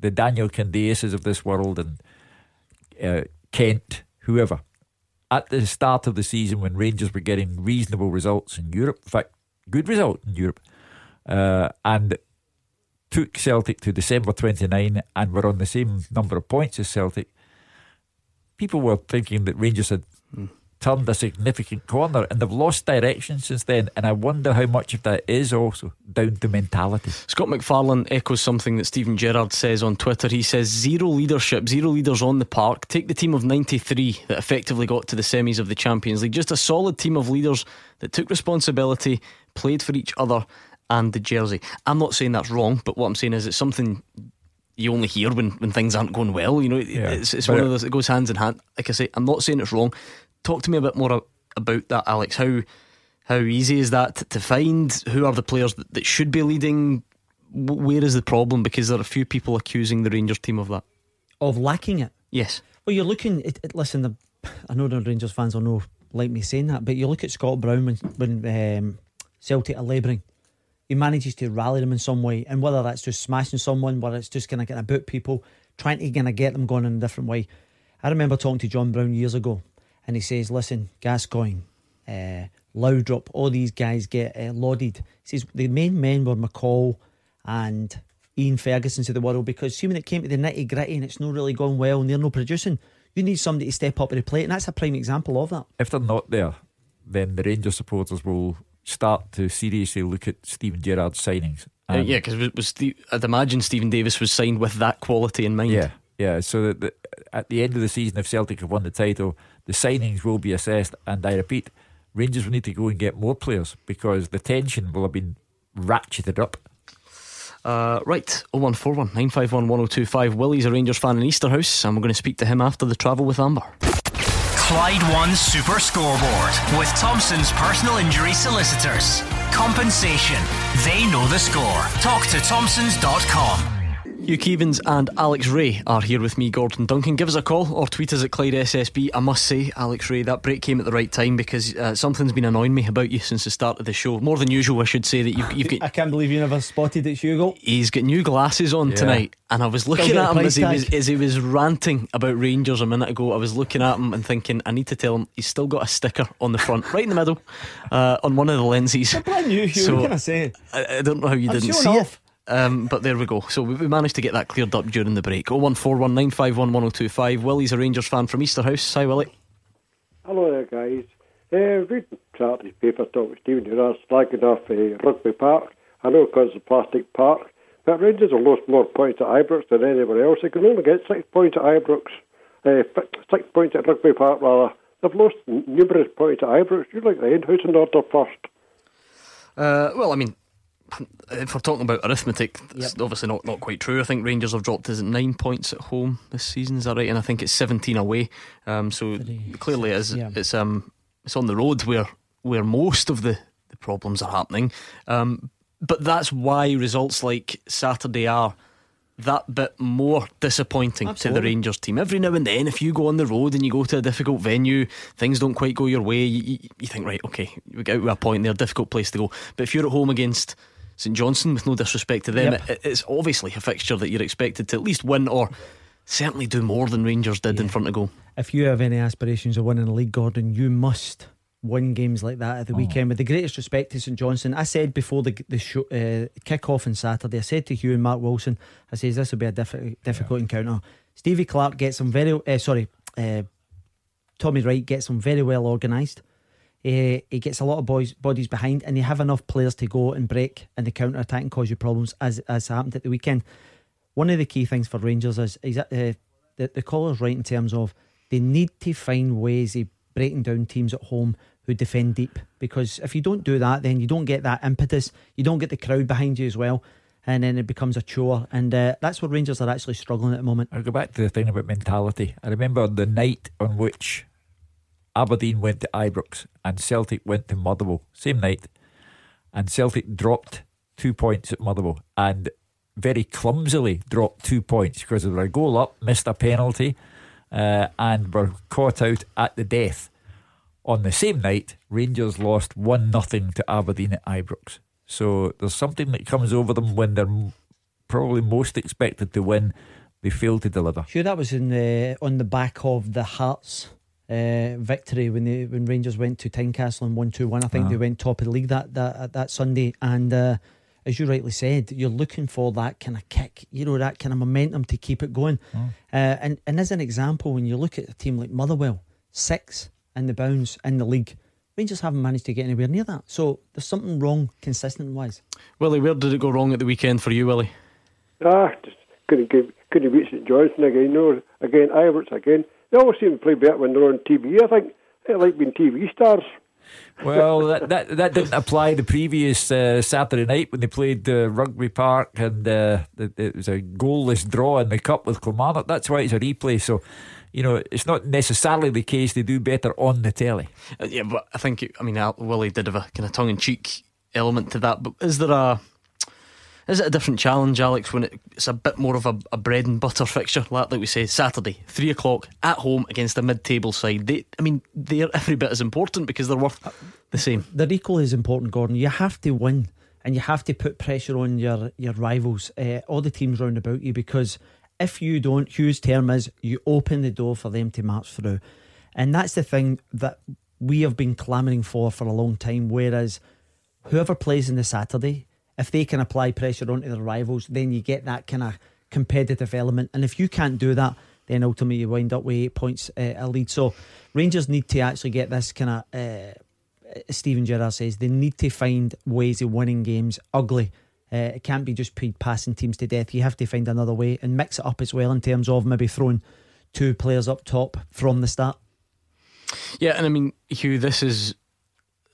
the Daniel Candeiases of this world and uh, Kent, whoever. At the start of the season, when Rangers were getting reasonable results in Europe, in fact, good result in Europe, uh, and took Celtic to December 29 and were on the same number of points as Celtic, people were thinking that Rangers had mm turned a significant corner and they've lost direction since then. And I wonder how much of that is also down to mentality. Scott McFarlane echoes something that Steven Gerrard says on Twitter. He says, Zero leadership, zero leaders on the park. Take the team of 93 that effectively got to the semis of the Champions League. Just a solid team of leaders that took responsibility, played for each other and the jersey. I'm not saying that's wrong, but what I'm saying is it's something you only hear when, when things aren't going well. You know, yeah, it's, it's one of those that goes hands in hand. Like I say, I'm not saying it's wrong talk to me a bit more about that, Alex. How how easy is that to find? Who are the players that, that should be leading? Where is the problem? Because there are a few people accusing the Rangers team of that, of lacking it. Yes. Well, you're looking. It, it, listen, the, I know the Rangers fans will know like me saying that, but you look at Scott Brown when when um, Celtic are labouring. He manages to rally them in some way, and whether that's just smashing someone, whether it's just kind of getting about people, trying to kind of get them going in a different way. I remember talking to John Brown years ago, and he says, "Listen, Gascoigne, uh, Laudrup, all these guys get uh, lauded." He says the main men were McCall and Ian Ferguson to the world because see when it came to the nitty gritty and it's not really gone well and they're not producing, you need somebody to step up to the plate, and that's a prime example of that. If they're not there, then the Rangers supporters will start to seriously look at Steven Gerrard's signings. Uh, yeah, because I'd imagine Steven Davis was signed with that quality in mind. Yeah, yeah. So that the, at the end of the season, if Celtic have won the title, the signings will be assessed. And I repeat, Rangers will need to go and get more players because the tension will have been ratcheted up. Uh, right, 0141 951 1025. Willie's a Rangers fan in Easterhouse, and we're going to speak to him after the travel with Amber. Clyde One Super Scoreboard with Thompson's personal injury solicitors. Compensation. They know the score. Talk to Thompsons.com. Hugh Keevins and Alex Rae are here with me, Gordon Duncan. Give us a call or tweet us at Clyde SSB. I must say, Alex Rae, that break came at the right time because uh, something's been annoying me about you since the start of the show. More than usual, I should say that you've, you've got. I can't believe you never spotted it, Hugo. He's got new glasses on yeah. tonight, and I was looking at him as he was, as he was ranting about Rangers a minute ago. I was looking at him and thinking, I need to tell him he's still got a sticker on the front, right in the middle, uh, on one of the lenses. brand new, Hugh. So, what can I say? I, I don't know how you I'm didn't see off. it. Um, but there we go. So we, we, managed to get that cleared up during the break. 01419511025. Willie's a Rangers fan from Easterhouse. Hi, Willie. Hello there, guys. Uh, reading Saturday's paper, talking with Steven Gerrard, slagging off uh, Rugby Park. I know because it's a plastic park, but Rangers have lost more points at Ibrox than anywhere else. They can only get six points at Ibrox, uh, six points at Rugby Park, rather. They've lost numerous points at Ibrox. You'd like the end. Who's in order first? Uh, well, I mean, if we're talking about arithmetic, it's yep. obviously not, not quite true. I think Rangers have dropped is nine points at home this season, is that right? And I think it's seventeen away. Um, so clearly, it is yeah. it's um it's on the road where where most of the, the problems are happening. Um, but that's why results like Saturday are that bit more disappointing Absolutely. to the Rangers team. Every now and then, if you go on the road and you go to a difficult venue, things don't quite go your way, you, you, you think, right, okay, we get out with a point there, difficult place to go. But if you're at home against St Johnstone, with no disrespect to them, Yep. it, it's obviously a fixture that you're expected to at least win or certainly do more than Rangers did in front of goal. If you have any aspirations of winning the league, Gordon, you must win games like that at the weekend. With the greatest respect to St Johnstone, I said before the the show, uh, kick off on Saturday, I said to Hugh and Mark Wilson, I says this will be a difficult difficult encounter. Stevie Clarke gets them very, uh, sorry, uh, Tommy Wright gets them very well organised. Uh, he gets a lot of boys bodies behind, and you have enough players to go and break and the counter attack and cause you problems, as as happened at the weekend. One of the key things for Rangers is, is that, uh, the the caller's right in terms of they need to find ways of breaking down teams at home who defend deep. Because if you don't do that, then you don't get that impetus, you don't get the crowd behind you as well, and then it becomes a chore. And uh, that's where Rangers are actually struggling at the moment. I'll go back to the thing about mentality. I remember the night on which Aberdeen went to Ibrox and Celtic went to Motherwell, same night, and Celtic dropped two points at Motherwell and very clumsily dropped two points because were a goal up, missed a penalty, uh, and were caught out at the death. On the same night, Rangers lost 1 0 to Aberdeen at Ibrox. So there's something that comes over them when they're probably most expected to win, they fail to deliver. Sure, that was in the on the back of the Hearts uh, victory when they when Rangers went to Tynecastle and won two one. I think Uh-huh. they went top of the league that that that Sunday. And uh, as you rightly said, you're looking for that kind of kick, you know, that kind of momentum to keep it going. Oh. Uh, and and as an example, when you look at a team like Motherwell, six in the bounds in the league. Rangers haven't managed to get anywhere near that. So there's something wrong consistent wise. Willie, where did it go wrong at the weekend for you, Willie? Ah, just couldn't give, couldn't beat St Johnstone again. No, again, Ibrox again. They always seem to play better when they're on TV. I think they like being TV stars. Well, that, that that didn't apply the previous uh, Saturday night when they played uh, Rugby Park and uh, it, it was a goalless draw in the cup with Kilmarnock. That's why it's a replay. So, you know, it's not necessarily the case they do better on the telly. Uh, yeah, but I think I mean Al- Willie did have a kind of tongue in cheek element to that. But is there a is it a different challenge, Alex, when it's a bit more of a, a bread and butter fixture, like, like we say, Saturday, three o'clock at home against a mid-table side? They, I mean, they're every bit as important because they're worth the same. They're equally as important, Gordon. You have to win and you have to put pressure on your, your rivals, uh, all the teams round about you, because if you don't, Hugh's term is you open the door for them to march through. And that's the thing that we have been clamouring for for a long time. Whereas whoever plays in the Saturday, if they can apply pressure onto their rivals, then you get that kind of competitive element. And if you can't do that, then ultimately you wind up with eight points uh, a lead. So Rangers need to actually get this kind of. Uh, Steven Gerrard says they need to find ways of winning games ugly. Uh, it can't be just passing teams to death. You have to find another way and mix it up as well in terms of maybe throwing two players up top from the start. Yeah, and I mean, Hugh, this is.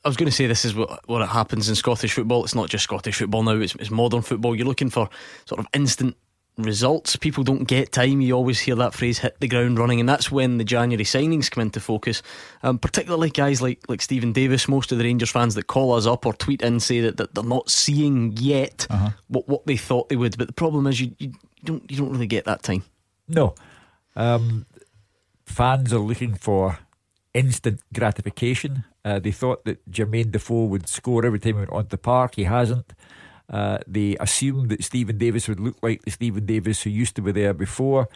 I was going to say this is what what it happens in Scottish football. It's not just Scottish football now; it's, it's modern football. You're looking for sort of instant results. People don't get time. You always hear that phrase "hit the ground running," and that's when the January signings come into focus. Um, particularly guys like like Steven Davis. Most of the Rangers fans that call us up or tweet in say that, that they're not seeing yet what what they thought they would. But the problem is you, you don't you don't really get that time. No. Um, fans are looking for instant gratification. Uh, they thought that Jermaine Defoe would score every time he went onto the park. He hasn't. Uh, they assumed that Steven Davis would look like the Steven Davis who used to be there before.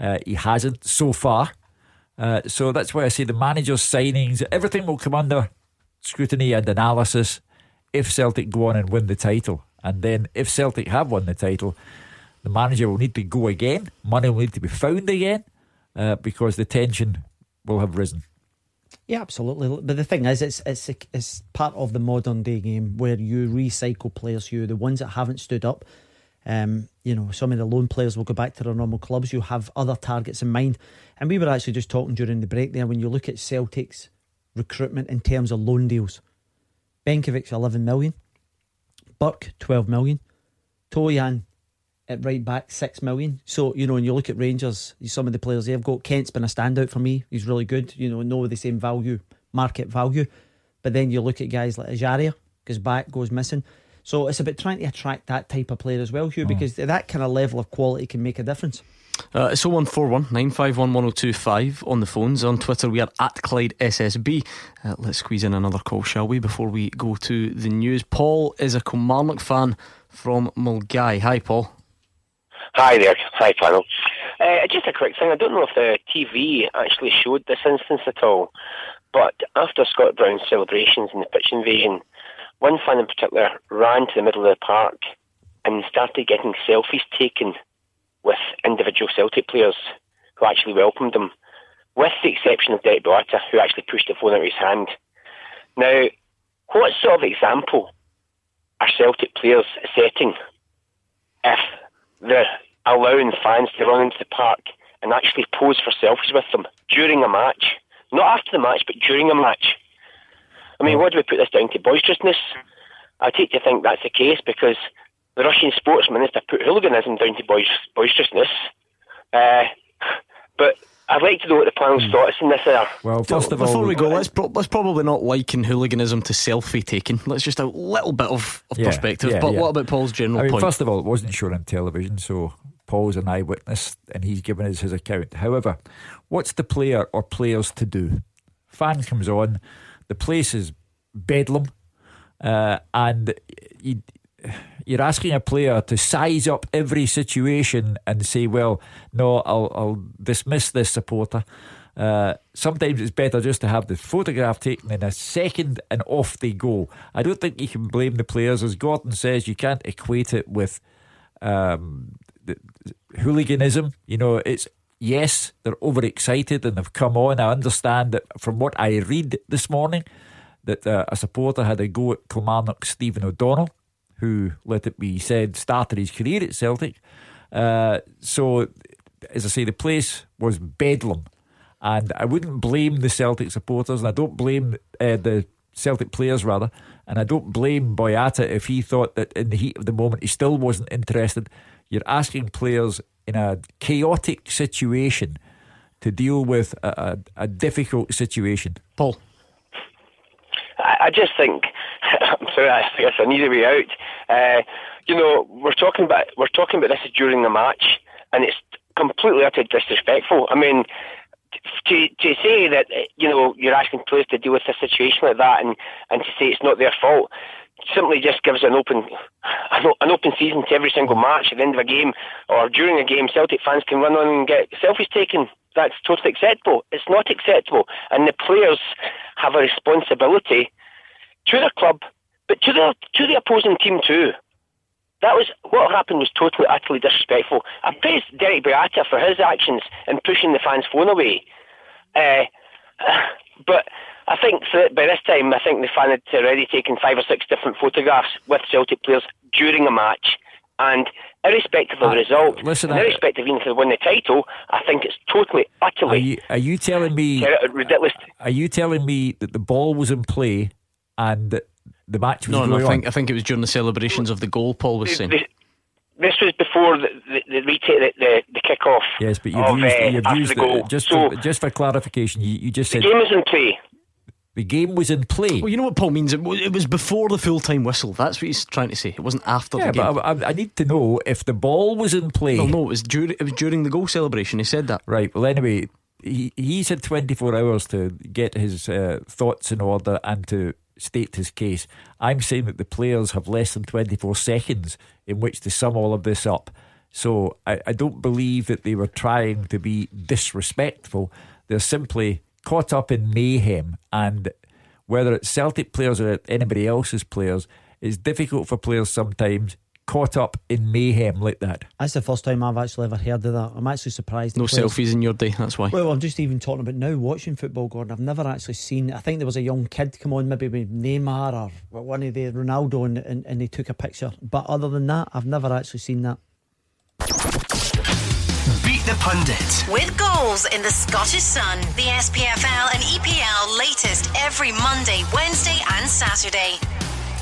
Uh, he hasn't so far. Uh, so that's why I say the manager's signings, everything will come under scrutiny and analysis if Celtic go on and win the title. And then if Celtic have won the title, the manager will need to go again. Money will need to be found again uh, because the tension will have risen. Yeah, absolutely. But the thing is, it's it's it's part of the modern day game where you recycle players. You the ones that haven't stood up. Um, you know, some of the loan players will go back to their normal clubs. You have other targets in mind, and we were actually just talking during the break there. When you look at Celtic's recruitment in terms of loan deals, Benkovic eleven million, Burke twelve million, Toljan at right back six million. So you know, when you look at Rangers, some of the players they've got. Kent's been a standout for me. He's really good. You know, no the same value, market value. But then you look at guys like Ejaria, because back goes missing. So it's about trying to attract that type of player as well, Hugh, because that kind of level of quality can make a difference. Uh, it's 0141 951 1025 on the phones. On Twitter, we are at Clyde SSB. Uh, let's squeeze in another call, shall we, before we go to the news? Paul is a Kilmarnock fan from Milngavie. Hi, Paul. Hi there. Hi, panel. Uh, just a quick thing. I don't know if the TV actually showed this instance at all, but after Scott Brown's celebrations in the pitch invasion, one fan in particular ran to the middle of the park and started getting selfies taken with individual Celtic players who actually welcomed him, with the exception of Derek Boyata, who actually pushed the phone out of his hand. Now, what sort of example are Celtic players setting if they're allowing fans to run into the park and actually pose for selfies with them during a match? Not after the match, but during a match. I mean, what do we put this down to? Boisterousness? I take to think that's the case because the Russian sports minister put hooliganism down to boisterousness. Uh, but I'd like to know what the panel's thoughts on this are. Well, first of Before all, before we go, let's, pro- let's probably not liken hooliganism to selfie taking. Let's just a little bit of, of Yeah, perspective. yeah, but yeah. what about Paul's general I mean, point? first of all, it wasn't shown on television, so Paul's an eyewitness and he's given us his account. However, what's the player or players to do? Fan comes on, the place is bedlam, uh, and you, you're asking a player to size up every situation and say, well, no, I'll, I'll dismiss this supporter. Uh, sometimes it's better just to have the photograph taken in a second and off they go. I don't think you can blame the players. As Gordon says, you can't equate it with um, the, hooliganism. You know, it's yes, they're overexcited and they've come on. I understand that from what I read this morning, that uh, a supporter had a go at Kilmarnock Stephen O'Donnell, who, let it be said, started his career at Celtic. Uh, so, as I say, the place was bedlam. And I wouldn't blame the Celtic supporters, and I don't blame uh, the Celtic players, rather. And I don't blame Boyata if he thought that in the heat of the moment he still wasn't interested. You're asking players in a chaotic situation to deal with a, a, a difficult situation. Paul. I, I just think, I'm sorry, I guess I need a way out. Uh, you know, we're talking about we're talking about this during the match, and it's completely utterly disrespectful. I mean, to to say that you know you're asking players to deal with a situation like that, and and to say it's not their fault, simply just gives an open an open season to every single match at the end of a game or during a game. Celtic fans can run on and get selfies taken. That's totally acceptable. It's not acceptable, and the players have a responsibility to their club, but to the to the opposing team too. That was what happened was totally utterly disrespectful. I praise Derek Boyata for his actions in pushing the fans' phone away. Uh, but I think that by this time, I think the fan had already taken five or six different photographs with Celtic players during a match. And irrespective of the result, listen, and I- irrespective even if they win the title, I think it's totally, Are utterly you, are you telling me? ridiculous. Are you telling me that the ball was in play and the match was No, going no, I think, on? I think it was during the celebrations of the goal, Paul was saying. This, this was before the the, the retake the, the, the kick off. Yes, but you've of, used, uh, you've used the goal. just so for, just for clarification. You, you just the said game was in play. the game was in play. Well, you know what Paul means? It was, it was before the full time whistle. That's what he's trying to say. It wasn't after yeah, the game. but I, I, I need to know if the ball was in play. Well, no, it was during it was during the goal celebration. He said that. Right. Well, anyway, he he's had 24 hours to get his uh, thoughts in order and to state his case. I'm saying that the players have less than 24 seconds in which to sum all of this up. So I, I don't believe that they were trying to be disrespectful. They're simply caught up in mayhem. And whether it's Celtic players or anybody else's players, it's difficult for players sometimes caught up in mayhem like that. That's the first time I've actually ever heard of that. I'm actually surprised. No selfies in your day. That's why. Well, I'm just even talking about now watching football, Gordon. I've never actually seen. I think there was a young kid come on, maybe with Neymar or one of the Ronaldo, and, and, and they took a picture. But other than that, I've never actually seen that. Beat the pundit. With goals in the Scottish Sun, the SPFL and EPL latest every Monday, Wednesday, and Saturday.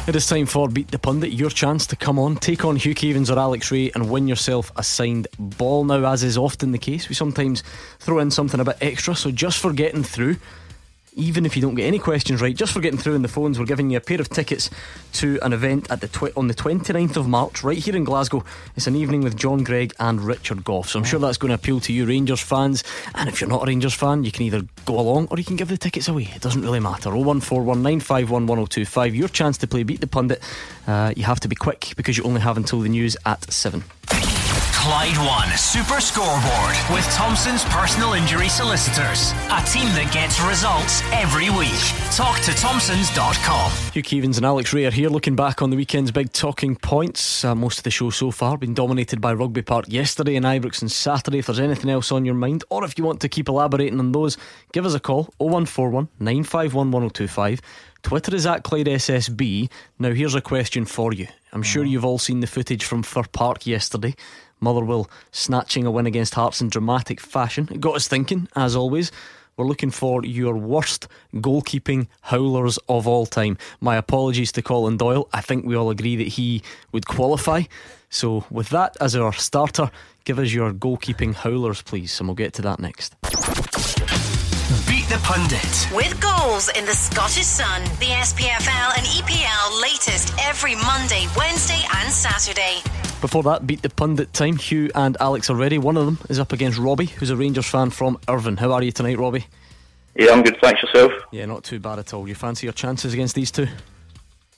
It is time for Beat the Pundit, your chance to come on, take on Hugh Keevins or Alex Rae and win yourself a signed ball. Now, as is often the case, we sometimes throw in something a bit extra, so just for getting through, even if you don't get any questions right, just for getting through in the phones, we're giving you a pair of tickets to an event at the twi- on the 29th of March, right here in Glasgow. It's an evening with John Greig and Richard Gough. So I'm sure that's going to appeal to you, Rangers fans. And if you're not a Rangers fan, you can either go along or you can give the tickets away. It doesn't really matter. 01419511025. Your chance to play Beat the Pundit. Uh, you have to be quick because you only have until the news at 7. Clyde One Super Scoreboard with Thompson's personal injury solicitors. A team that gets results every week. Talk to Thompson's.com. Hugh Keevins and Alex Rae are here looking back on the weekend's big talking points. Uh, most of the show so far been dominated by Rugby Park yesterday and Ibrox on Saturday. If there's anything else on your mind, or if you want to keep elaborating on those, give us a call 0141 951 1025. Twitter is at Clyde SSB. Now, here's a question for you. I'm sure you've all seen the footage from Fir Park yesterday. Motherwell snatching a win against Hearts in dramatic fashion. It got us thinking, as always. We're looking for your worst goalkeeping howlers of all time. My apologies to Colin Doyle. I think we all agree that he would qualify. So, with that as our starter, give us your goalkeeping howlers, please, and we'll get to that next. Beat the Pundit. With goals in the Scottish Sun, the SPFL and EPL latest every Monday, Wednesday, and Saturday. Before that, beat the pundit time. Hugh and Alex are ready. One of them is up against Robbie, who's a Rangers fan from Irvine. How are you tonight, Robbie? Yeah, I'm good. Thanks yourself. Yeah, not too bad at all. You fancy your chances against these two?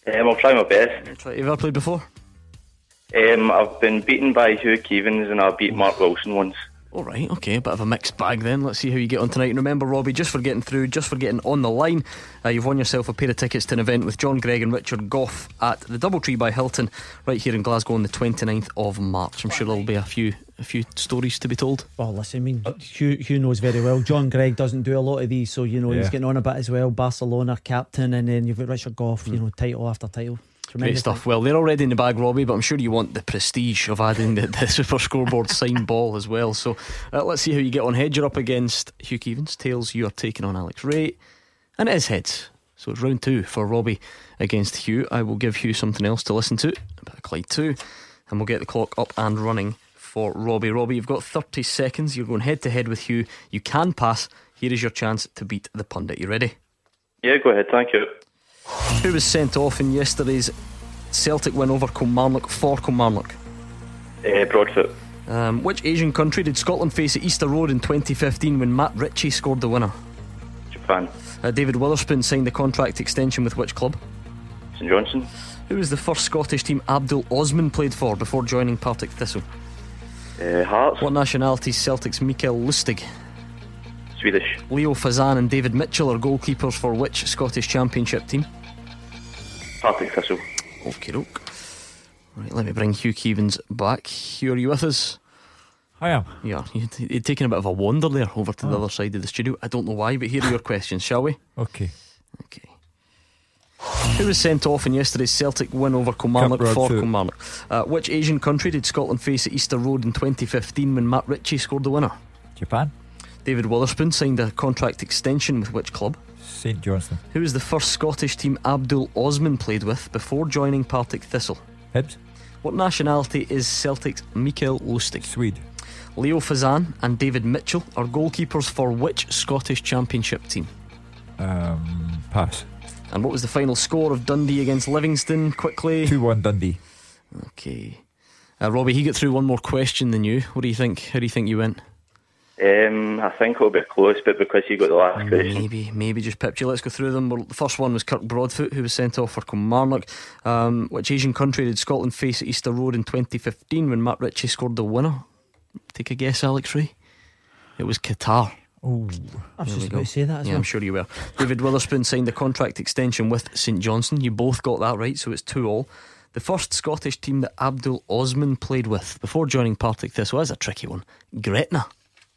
Um, I'll try my best. Have you ever played before? Um, I've been beaten by Hugh Keevins and I beat Mark Wilson once. All right, okay, a bit of a mixed bag then. Let's see how you get on tonight. And remember, Robbie, just for getting through, just for getting on the line, uh, you've won yourself a pair of tickets to an event with John Greig and Richard Gough at the Doubletree by Hilton, right here in Glasgow on the 29th of March. I'm sure there'll be a few a few stories to be told. Well, listen, I mean, Hugh, Hugh knows very well. John Greig doesn't do a lot of these, so you know Yeah. he's getting on a bit as well. Barcelona captain, and then you've got Richard Gough, you know, title after title. Great Tremendous stuff. Well, they're already in the bag, Robbie, but I'm sure you want the prestige of adding the, the Super Scoreboard signed ball as well. So uh, let's see how you get on. Head, you're up against Hugh Keevins. Tails, you are taking on Alex Rae. And it is heads. So it's round two for Robbie against Hugh. I will give Hugh something else to listen to, a bit of Clyde 2, and we'll get the clock up and running for Robbie. Robbie, you've got 30 seconds. You're going head to head with Hugh. You can pass. Here is your chance to beat the pundit. You ready? Yeah, go ahead. Thank you. Who was sent off in yesterday's Celtic win over Kilmarnock for Kilmarnock? Uh, Broadfoot. Um, which Asian country did Scotland face at Easter Road in 2015 when Matt Ritchie scored the winner? Japan. Uh, David Wotherspoon signed the contract extension with which club? St Johnstone. Who was the first Scottish team Abdul Osman played for before joining Partick Thistle? Uh, Hearts. What nationality is Celtic's Mikael Lustig? Swedish. Leo Fasan and David Mitchell are goalkeepers for which Scottish Championship team? Partick Thistle. Okay, doke. Right, let me bring Hugh Keevins back. Hugh, are you with us? I am. Yeah, you- you're taking a bit of a wander there over to the Oh. other side of the studio. I don't know why, but here are your questions, shall we? Okay. Okay. Who was sent off in yesterday's Celtic win over Kilmarnock Cup for Broadfoot. Kilmarnock? Uh, which Asian country did Scotland face at Easter Road in 2015 when Matt Ritchie scored the winner? Japan. David Wotherspoon signed a contract extension with which club? St Johnstone. Who was the first Scottish team Abdul Osman played with before joining Partick Thistle? Hibs. What nationality is Celtic's Mikael Lustig? Swede. Leo Fasan and David Mitchell are goalkeepers for which Scottish Championship team? Um, pass. And what was the final score of Dundee against Livingston? Quickly. 2 1 Dundee. Okay. Uh, Robbie, he got through one more question than you. What do you think? How do you think you went? Um, I think it'll be close, but because you got the last question. Maybe, maybe just pipped you. Let's go through them. Well, the first one was Kirk Broadfoot, who was sent off for Kilmarnock. Um, which Asian country did Scotland face at Easter Road in 2015 when Matt Ritchie scored the winner? Take a guess, Alex Rae. It was Qatar. Oh, I was There just we about go. to say that as yeah, well. I'm sure you were. David Wotherspoon signed a contract extension with St Johnstone. You both got that right, so it's two all. The first Scottish team that Abdul Osman played with before joining Partick Thistle is a tricky one. Gretna.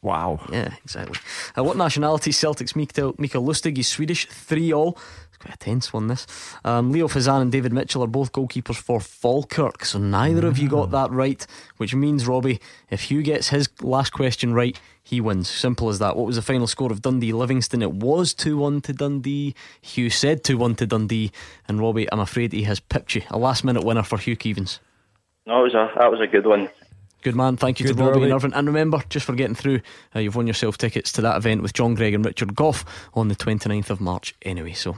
Wow. Yeah, exactly. Uh, what nationality Celtic's Mikael, Mikael Lustig? He's Swedish. Three all. It's quite a tense one, this. Um, Leo Fasan and David Mitchell are both goalkeepers for Falkirk, so neither of you got that right, which means, Robbie, if Hugh gets his last question right, he wins. Simple as that. What was the final score of Dundee Livingston? It was 2 1 to Dundee. Hugh said 2 1 to Dundee, and Robbie, I'm afraid he has pipped you. A last minute winner for Hugh Keevins. No, it was a, that was a good one. Good man. Thank you Good to Robbie and Irvine. And remember, just for getting through, uh, you've won yourself tickets to that event with John Greig and Richard Gough on the 29th of March anyway. So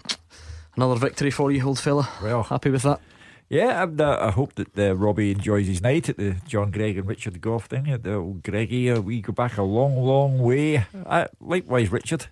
another victory for you, old fella. Well, happy with that. Yeah, and, uh, I hope that uh, Robbie enjoys his night at the John Greig and Richard Gough thing. At the old Greggy, uh, we go back a long, long way. Uh, likewise, Richard.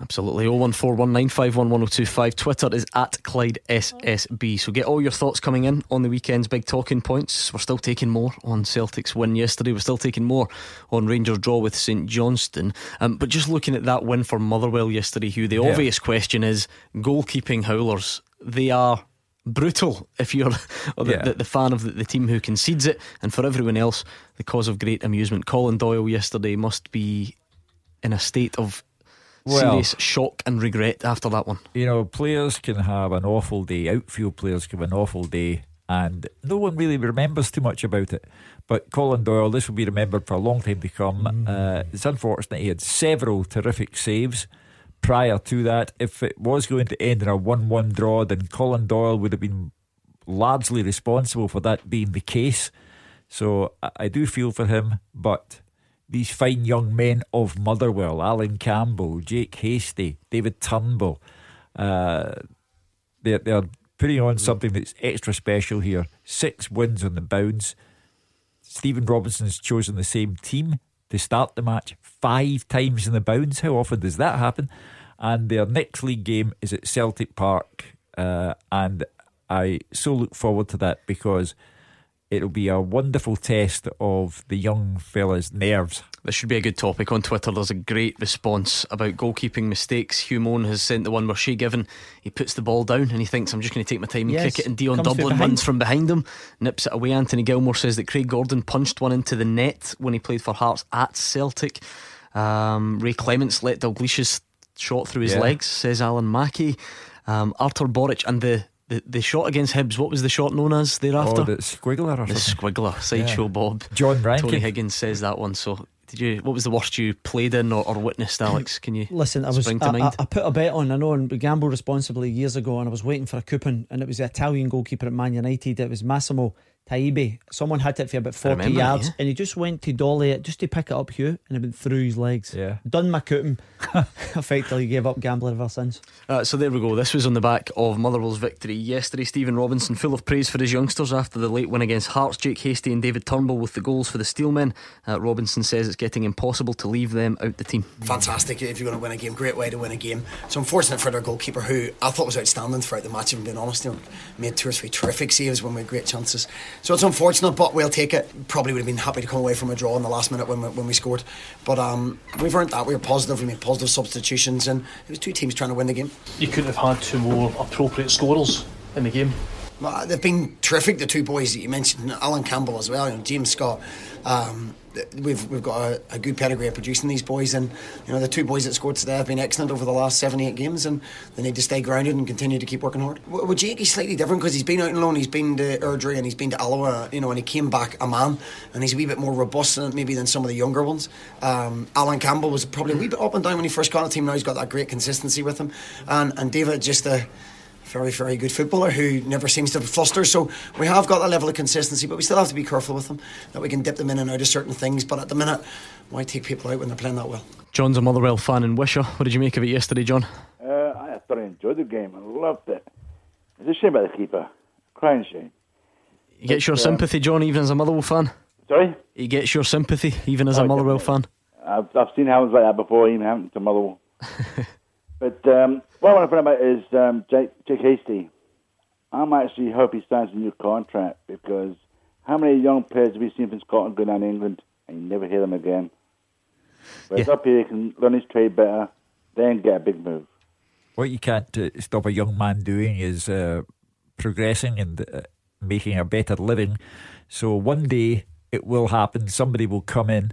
Absolutely. 01419511025. Twitter is at Clyde SSB. So get all your thoughts coming in on the weekend's big talking points. We're still taking more on Celtic's win yesterday. We're still taking more on Rangers' draw with St Johnstone. Um, but just looking at that win for Motherwell yesterday, Hugh, the Yeah. obvious question is goalkeeping howlers. They are brutal if you're the, Yeah. the, the fan of the, the team who concedes it. And for everyone else, the cause of great amusement. Colin Doyle yesterday must be in a state of Well- serious shock and regret after that one. You know, players can have an awful day. Outfield players can have an awful day, and no one really remembers too much about it. But Colin Doyle, this will be remembered for a long time to come. Uh, it's unfortunate he had several terrific saves prior to that. If it was going to end in a 1 1 draw, then Colin Doyle would have been largely responsible for that being the case. So I, I do feel for him, but these fine young men of Motherwell, Allan Campbell, Jake Hastie, David Turnbull, uh, they're, they're putting on something that's extra special here. Six wins on the bounce. Stephen Robinson's chosen the same team to start the match five times in the bounds. How often does that happen? And their next league game is at Celtic Park. Uh, and I so look forward to that because it'll be a wonderful test of the young fella's nerves. This should be a good topic on Twitter. There's a great response about goalkeeping mistakes. Hugh Moan has sent the one where Shay Given he puts the ball down and he thinks I'm just going to take my time and Yes, kick it, and Dion Dublin runs from behind him, nips it away. Anthony Gilmore says that Craig Gordon punched one into the net when he played for Hearts at Celtic. Um, Ray Clemence let Dalglish's shot through his Yeah. legs, says Alan Mackey. Um, Artur Boruc and the, the, the shot against Hibs, what was the shot known as thereafter? Oh, the squiggler or the something. squiggler, sideshow Yeah. Bob. John Rankin. Tony Higgins says that one. So, did you? What was the worst you played in or, or witnessed, Alex? Can you Listen, I was spring I, to I, mind? I put a bet on. I know, and we gambled responsibly years ago, and I was waiting for a coupon, and it was the Italian goalkeeper at Man United. It was Massimo Taibi. Someone hit it for about forty remember, yards, yeah. and he just went to dolly it just to pick it up, Hugh, and it went through his legs. Yeah. done my coupon. Effectively gave up gambling ever since. Uh, so there we go. This was on the back of Motherwell's victory yesterday. Stephen Robinson, full of praise for his youngsters after the late win against Hearts. Jake Hastie and David Turnbull with the goals for the Steelmen. Uh, Robinson says it's getting impossible to leave them out the team. fantastic if you're going to win a game. Great way to win a game. So unfortunate for their goalkeeper, who I thought was outstanding throughout the match. If I'm being honest, you know, made two or three terrific saves when we had great chances. So it's unfortunate, but we'll take it. Probably would have been happy to come away from a draw in the last minute when we, when we scored. But um, we've earned that. We were positive. We made positive substitutions, and it was two teams trying to win the game. You couldn't have had two more appropriate scorers in the game. Well, they've been terrific. The two boys that you mentioned, Allan Campbell as well, you know, James Scott. Um, we've we've got a, a good pedigree of producing these boys, and you know the two boys that scored today have been excellent over the last seven eight games, and they need to stay grounded and continue to keep working hard. With Jake, he's slightly different because he's been out on loan, he's been to Airdrie and he's been to Alloa, you know, and he came back a man, and he's a wee bit more robust maybe than some of the younger ones. Um, Allan Campbell was probably a wee bit up and down when he first got on the team. Now he's got that great consistency with him, and and David just a very, very good footballer who never seems to fluster. So we have got that level of consistency, but we still have to be careful with them that we can dip them in and out of certain things. But at the minute, why take people out when they're playing that well? John's a Motherwell fan in Wishaw. What did you make of it yesterday, John? Uh, I thoroughly enjoyed the game. I loved it. It's a shame about the keeper. Crying shame. He gets your But, um, sympathy, John, even as a Motherwell fan. Sorry? He gets your sympathy, even as Oh, a Motherwell fan. I've, I've seen happens like that before, even happened to Motherwell. but um, what I want to find out is um, Jake, Jake Hastie. I'm actually hope he signs a new contract because how many young players have we seen from Scotland go down to England and you never hear them again? Whereas up here, he can learn his trade better, then get a big move. What you can't uh, stop a young man doing is uh, progressing and uh, making a better living. So one day it will happen. Somebody will come in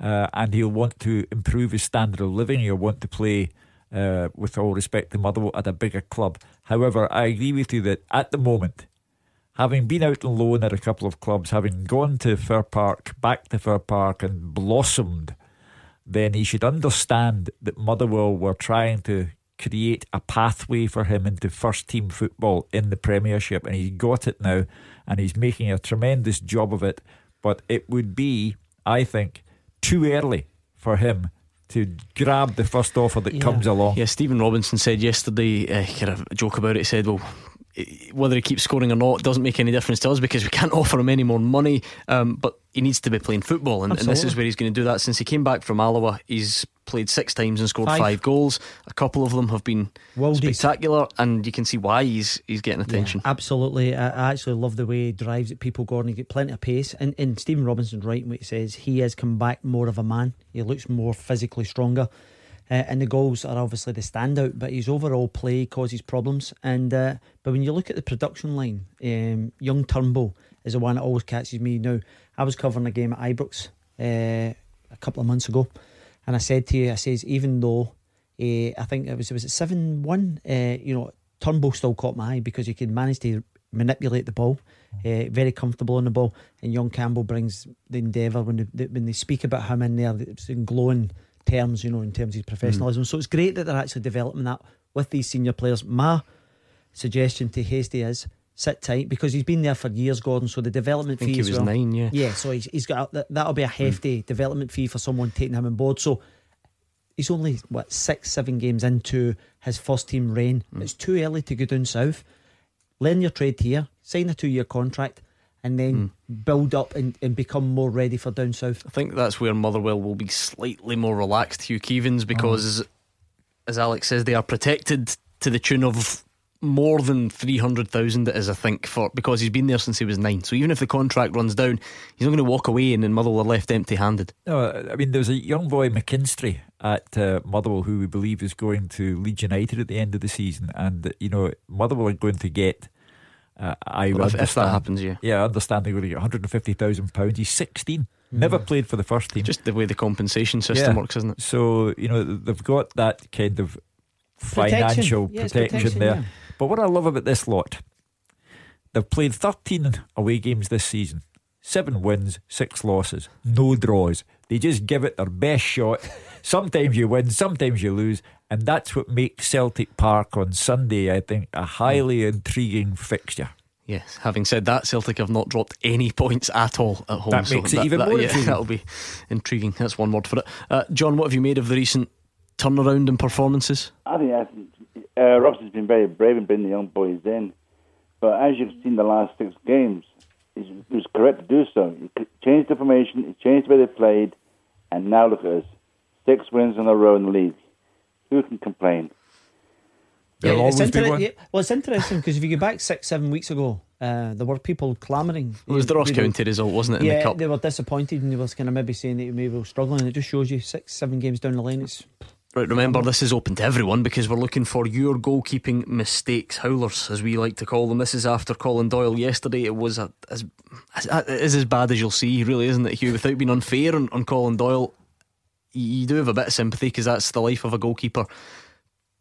uh, and he'll want to improve his standard of living. He'll want to play, uh, with all respect to Motherwell, at a bigger club. However, I agree with you that at the moment, having been out on loan at a couple of clubs, having gone to Fir Park, back to Fir Park, and blossomed, then he should understand that Motherwell were trying to create a pathway for him into first team football in the Premiership, and he's got it now, and he's making a tremendous job of it. but it would be, I think, too early for him to grab the first offer that Yeah. comes along. Yeah, Stephen Robinson said yesterday, uh, kind of a joke about it, he said, well, whether he keeps scoring or not doesn't make any difference to us because we can't offer him any more money. Um, but he needs to be playing football, and, and this is where he's going to do that. Since he came back from Alloa, he's played six times and scored Five. five, goals. A couple of them have been Worldies. spectacular, and you can see why he's he's getting attention. Yeah, absolutely. I, I actually love the way he drives at people, Gordon. He get plenty of pace. And, and Stephen Robinson's right in what he says. He has come back more of a man. He looks more physically stronger. Uh, and the goals are obviously the standout, but his overall play causes problems. And uh, But when you look at the production line, um, young Turnbull is the one that always catches me. Now, I was covering a game at Ibrox uh, a couple of months ago. And I said to you, I says, even though uh, I think it was it was it seven one. Uh, you know, Turnbull still caught my eye because he could manage to manipulate the ball, uh, very comfortable on the ball. And young Campbell brings the endeavour when they, when they speak about him in there, it's in glowing terms, you know, in terms of his professionalism. Mm-hmm. So it's great that they're actually developing that with these senior players. My suggestion to Hastie is sit tight because he's been there for years, Gordon. So the development I think fee he as was well. nine, yeah. Yeah, so he's, he's got that, that'll be a mm. hefty development fee for someone taking him on board. So he's only what six, seven games into his first team reign. Mm. It's too early to go down south. Learn your trade here, sign a two year contract, and then build up and, and become more ready for down south. I think that's where Motherwell will be slightly more relaxed, Hugh Keevins, because as Alex says, they are protected to the tune of more than three hundred thousand. It is, I think, for because he's been there since he was nine. So even if the contract runs down, he's not going to walk away and then Motherwell are left empty-handed. No, I mean, there's a young boy, McKinstry, at uh, Motherwell who we believe is going to Leeds United at the end of the season. And, uh, you know, Motherwell are going to get. Uh, I Well, if- if that understand- happens, yeah. Yeah, I understand they're going to get £150,000. He's 16, never played for the first team. Just the way the compensation system Yeah. works, isn't it? So, you know, they've got that kind of Protection. financial Yeah, protection, protection, there. yeah. But what I love about this lot, they've played 13 away games this season. Seven wins, six losses, no draws. They just give it their best shot. Sometimes you win, sometimes you lose, and that's what makes Celtic Park on Sunday, I think, a highly intriguing fixture. Yes. Having said that, Celtic have not dropped any points at all at home. That so makes it even more yeah, intriguing. That'll be intriguing. That's one word for it. Uh, John, what have you made of the recent turnaround in performances? I think that's, uh, Robson's been very brave in bringing the young boys in. But as you've seen the last six games, he he was correct to do so. He changed the formation, he changed the way they played, and now look at us. Six wins in a row in the league. Who can complain? There'll it's always be inter- one. yeah, well, it's interesting because if you go back six, seven weeks ago, uh, there were people clamouring. It was the Ross You know, County result, wasn't it, in yeah, the Cup? they were disappointed and they were kind of maybe saying that maybe we were struggling. It just shows you six, seven games down the line. It's Right, remember this is open to everyone because we're looking for your goalkeeping mistakes, howlers as we like to call them. This is after Colin Doyle yesterday. It was a, as, as it is as bad as you'll see, really, isn't it, Hugh? Without being unfair on, on Colin Doyle, you, do have a bit of sympathy because that's the life of a goalkeeper.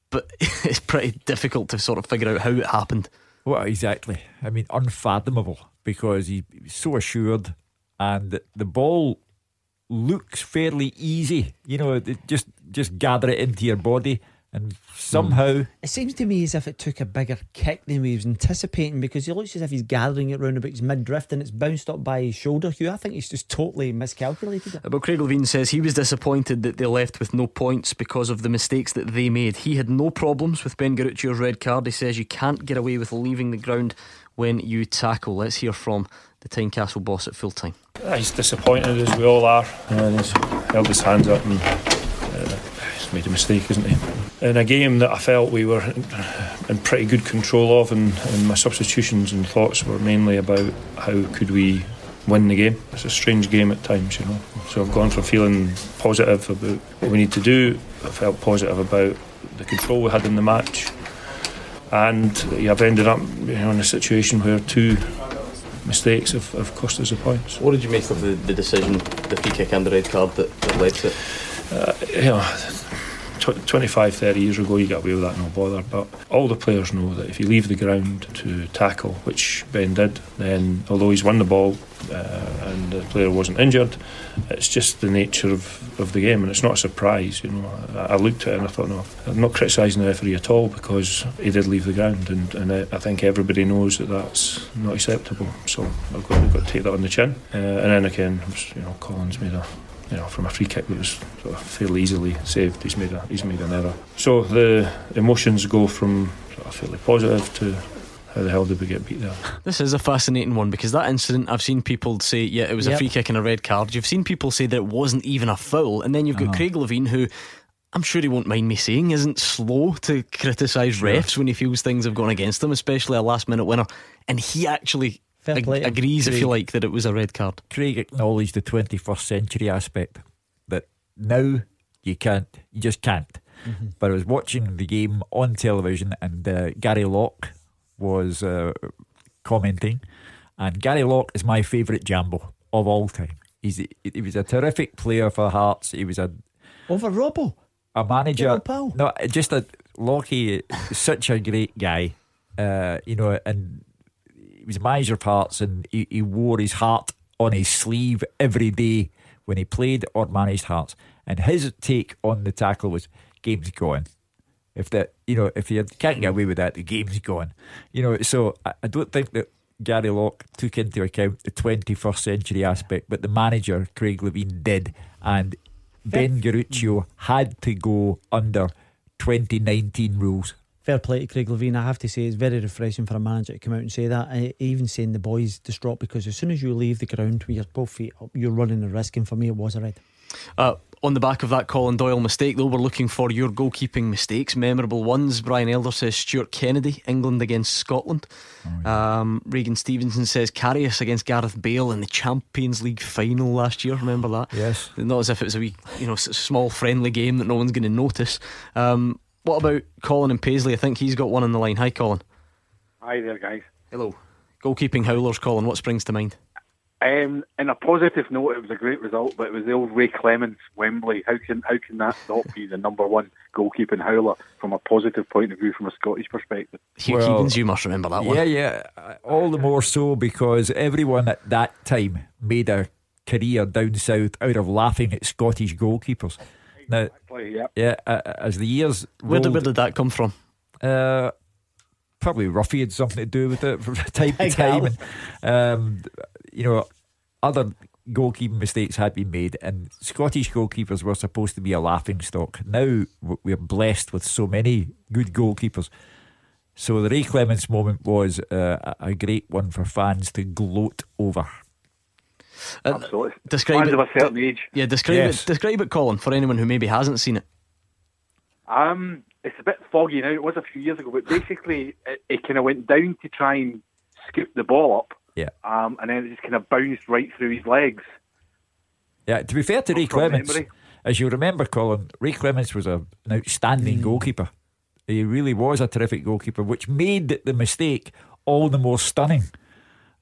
But it's pretty difficult to sort of figure out how it happened. Well, exactly. I mean, unfathomable because he, he's so assured, and the ball looks fairly easy. You know, just just gather it into your body, and somehow It seems to me as if it took a bigger kick than we was anticipating because he looks as if he's gathering it round about his mid drift and it's bounced up by his shoulder. Hugh, I think he's just totally miscalculated it. But Craig Levein says he was disappointed that they left with no points because of the mistakes that they made. He had no problems with Ben Garuccio's red card. He says you can't get away with leaving the ground when you tackle. Let's hear from the Tynecastle boss at full time. Uh, He's disappointed as we all are, and he's held his hands up and uh, he's made a mistake, isn't he? In a game that I felt we were in, pretty good control of, and, and my substitutions and thoughts were mainly about how could we win the game. It's a strange game at times, you know. So I've gone from feeling positive about what we need to do. I felt positive about the control we had in the match, and I've ended up you know, in a situation where two mistakes have, have cost us the points. What did you make of the, the decision, the free kick and the red card that, that led to it? Uh, you know, tw- 25, 30 years ago, you got away with that, no bother. But all the players know that if you leave the ground to tackle, which Ben did, then although he's won the ball uh, and the player wasn't injured, it's just the nature of, of the game, and it's not a surprise. You know, I, I looked at it and I thought, no, I'm not criticising the referee at all because he did leave the ground, and, and I think everybody knows that that's not acceptable. So I've got, we've got to take that on the chin. Uh, and then again, you know, Collins made a you know, from a free kick that was sort of fairly easily saved, he's made a he's made an error. So the emotions go from sort of fairly positive to how the hell did we get beat there? This is a fascinating one because that incident, I've seen people say, yeah, it was Yep. a free kick and a red card. You've seen people say that it wasn't even a foul, and then you've got Uh-huh. Craig Levein, who I'm sure he won't mind me saying isn't slow to criticise Sure. refs when he feels things have gone against him, especially a last minute winner, and he actually ag- play to him, agrees, if you like, that it was a red card. Craig acknowledged the 21st century aspect that now you can't, you just can't. But I was watching the game on television and uh, Gary Locke was uh, commenting, and Gary Locke is my favourite Jambo of all time. He's he was a terrific player for Hearts. He was a Over Robbo. a manager. No, just a Lockie, such a great guy. Uh, you know, and was a manager of Hearts, and he, he wore his heart on his sleeve every day when he played or managed Hearts. And his take on the tackle was, "Game's gone." If that, you know, if you can't get away with that, the game's gone. You know, so I, I don't think that Gary Locke took into account the 21st century aspect, but the manager Craig Levein did, and Ben Garuccio had to go under 2019 rules. Fair play to Craig Levein. I have to say, it's very refreshing for a manager to come out and say that. I, even saying the boys distraught because as soon as you leave the ground with your both feet up, you're running a risk. And for me, it was a red. Uh, on the back of that Colin Doyle mistake, though, we're looking for your goalkeeping mistakes, memorable ones. Brian Elder says Stuart Kennedy, England against Scotland. Um, Regan Stevenson says Karius against Gareth Bale in the Champions League final last year. Remember that? Yes. Not as if it was a wee, you know, small friendly game that no one's going to notice. Um, what about Colin and Paisley? I think he's got one on the line. Hi, Colin. Hi there, guys. Hello. Goalkeeping howlers, Colin. What springs to mind? Um, in a positive note, it was a great result, but it was the old Ray Clemence Wembley. How can how can that not be the number one goalkeeping howler from a positive point of view, from a Scottish perspective? Hugh Keevins, you must remember that one. Yeah, yeah. Uh, All the more so because everyone at that time made a career down south out of laughing at Scottish goalkeepers. Now, Exactly, yep. yeah, uh, as the years Where did, rolled- where did that come from? Uh, probably Roughie had something to do with it from time to time. And, um, you know, other goalkeeping mistakes had been made, and Scottish goalkeepers were supposed to be a laughing stock. Now we're blessed with so many good goalkeepers. So the Ray Clemence moment was uh, a a great one for fans to gloat over. Absolutely. Describe Fans it. of a certain age. Yeah, describe Yes. it. Describe it, Colin, for anyone who maybe hasn't seen it. Um, it's a bit foggy now. It was a few years ago, but basically, it, it kind of went down to try and scoop the ball up. Yeah. Um, and then it just kind of bounced right through his legs. Yeah, to be fair to Ray From Clemence, memory. as you remember, Colin, Ray Clemence was a, an outstanding goalkeeper. He really was a terrific goalkeeper, which made the mistake all the more stunning.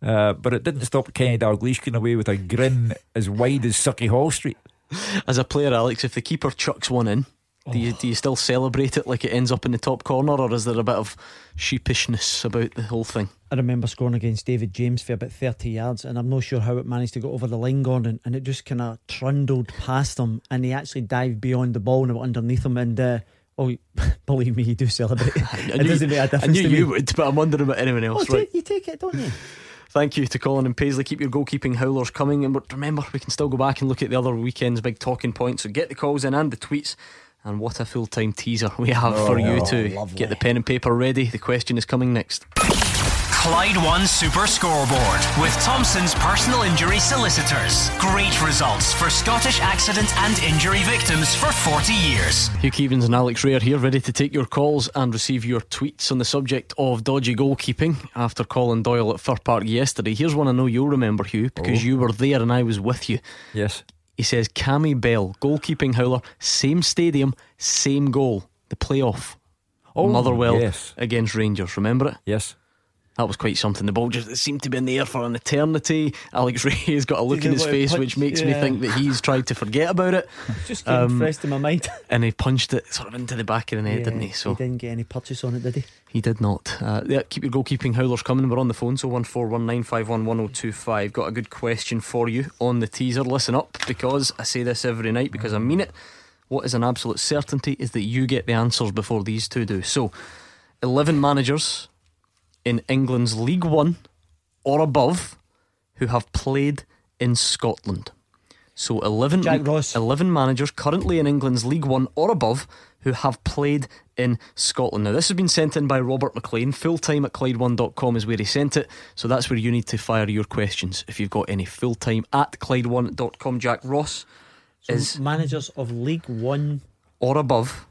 Uh, but it didn't stop Kenny Dalglish getting away with a grin as wide as Sauchiehall Street. As a player, Alex, if the keeper chucks one in, do you do you still celebrate it like it ends up in the top corner, or is there a bit of sheepishness about the whole thing? I remember scoring against David James for about 30 yards, and I'm not sure how it managed to go over the line, Gordon, and it just kind of trundled past him, and he actually dived beyond the ball and it went underneath him. And uh, oh, believe me, you do celebrate. I it knew- doesn't make a I difference. I knew to you me. would, but I'm wondering about anyone Oh, else. ta- right. you take it, don't you? Thank you to Colin and Paisley. Keep your goalkeeping howlers coming. And remember, we can still go back and look at the other weekend's big talking points. So get the calls in and the tweets. And what a full time teaser we have oh, for you Oh, to lovely. get the pen and paper ready. The question is coming next. Clyde One Super Scoreboard with Thompson's personal injury solicitors. Great results for Scottish accident and injury victims for 40 years. Hugh Keevins and Alex Rae here, ready to take your calls and receive your tweets on the subject of dodgy goalkeeping after Colin Doyle at Fir Park yesterday. Here's one I know you'll remember, Hugh, because Oh. you were there and I was with you. Yes. He says Cammy Bell, goalkeeping howler, same stadium, same goal, the playoff. Oh, Motherwell yes. against Rangers. Remember it? Yes. That was quite something. The ball just seemed to be in the air for an eternity. Alex Rae has got a look in his face punch? which makes me think that he's tried to forget about it. Just getting Um, fresh in my mind. and he punched it sort of into the back of the net, didn't he? So he didn't get any purchase on it, did he? He did not. Uh, yeah, keep your goalkeeping howlers coming. We're on the phone, so one four one nine five one one zero two five. Got a good question for you on the teaser. Listen up, because I say this every night because I mean it. What is an absolute certainty is that you get the answers before these two do. So, eleven managers in England's League One or above who have played in Scotland. So 11, Jack Ross. 11 managers currently in England's League One or above who have played in Scotland. Now, this has been sent in by Robert McLean. Full time at Clyde1.com is where he sent it. So that's where you need to fire your questions if you've got any. Full time at Clyde1.com. Jack Ross So is managers of League One or above.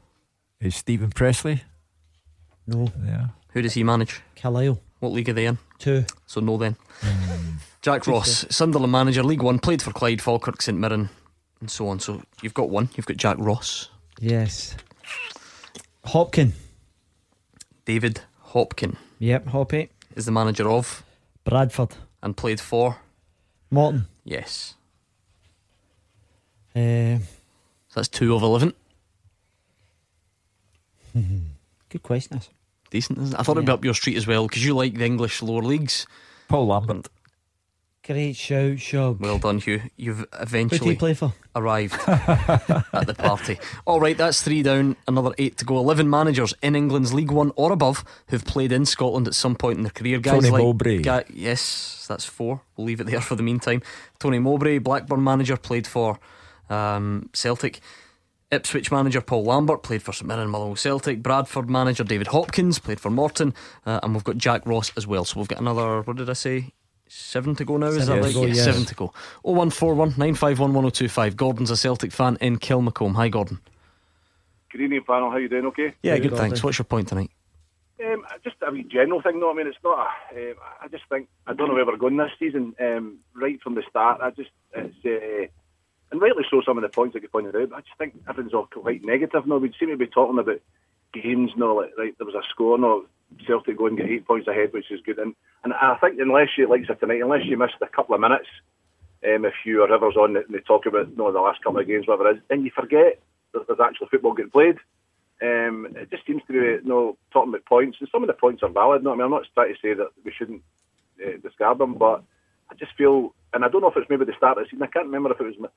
Is Steven Pressley? No. Yeah. Who does he manage? Carlisle. What league are they in? Two. So no then. Jack Ross. Sunderland manager, League One, played for Clyde, Falkirk, St Mirren, and so on. So you've got one. You've got Jack Ross. Yes. Hopkin. David Hopkin Yep, Hoppy. is the manager of Bradford. and played for. Morton. Yes. Uh, So that's two of 11. good question. This. Decent, isn't it? I thought it'd be up your street as well because you like the English lower leagues. Paul Lambert. Great shout, Shug. Well done, Hugh. You've eventually you play for? arrived at the party. All right, that's three down, another eight to go. 11 managers in England's League One or above who've played in Scotland at some point in their career. Guys Tony like Mowbray. Ga- yes, that's four. We'll leave it there for the meantime. Tony Mowbray, Blackburn manager, played for um, Celtic. Ipswich manager Paul Lambert played for St Mirren, Motherwell Celtic. Bradford manager David Hopkins played for Morton, uh, and we've got Jack Ross as well. So we've got another. What did I say? Seven to go now. Is Seven that to right? go, yes. Seven to go. Oh one four one nine five one one zero two five. Gordon's a Celtic fan in Kilmacolm. Hi, Gordon. Good evening, panel. How you doing? Okay. Yeah, good. Thanks. What's your point tonight? Um, just a wee general thing, though. I mean, it's not. A, um, I just think I don't know where we're going this season. Um, right from the start, I just it's uh, and rightly so. Some of the points that you pointed out, but I just think everything's all quite negative. No, we seem to be talking about games. No, like right, there was a score. No, Celtic go and get eight points ahead, which is good. And and I think unless you like it tonight, unless you missed a couple of minutes, um, if you or whoever's on and they talk about no the last couple of games, whatever it is, then you forget that there's actual football getting played. Um, it just seems to be you know, talking about points, and some of the points are valid. No, I mean, I'm not trying to say that we shouldn't uh, discard them, but I just feel, and I don't know if it's maybe the start of the season. I can't remember if it was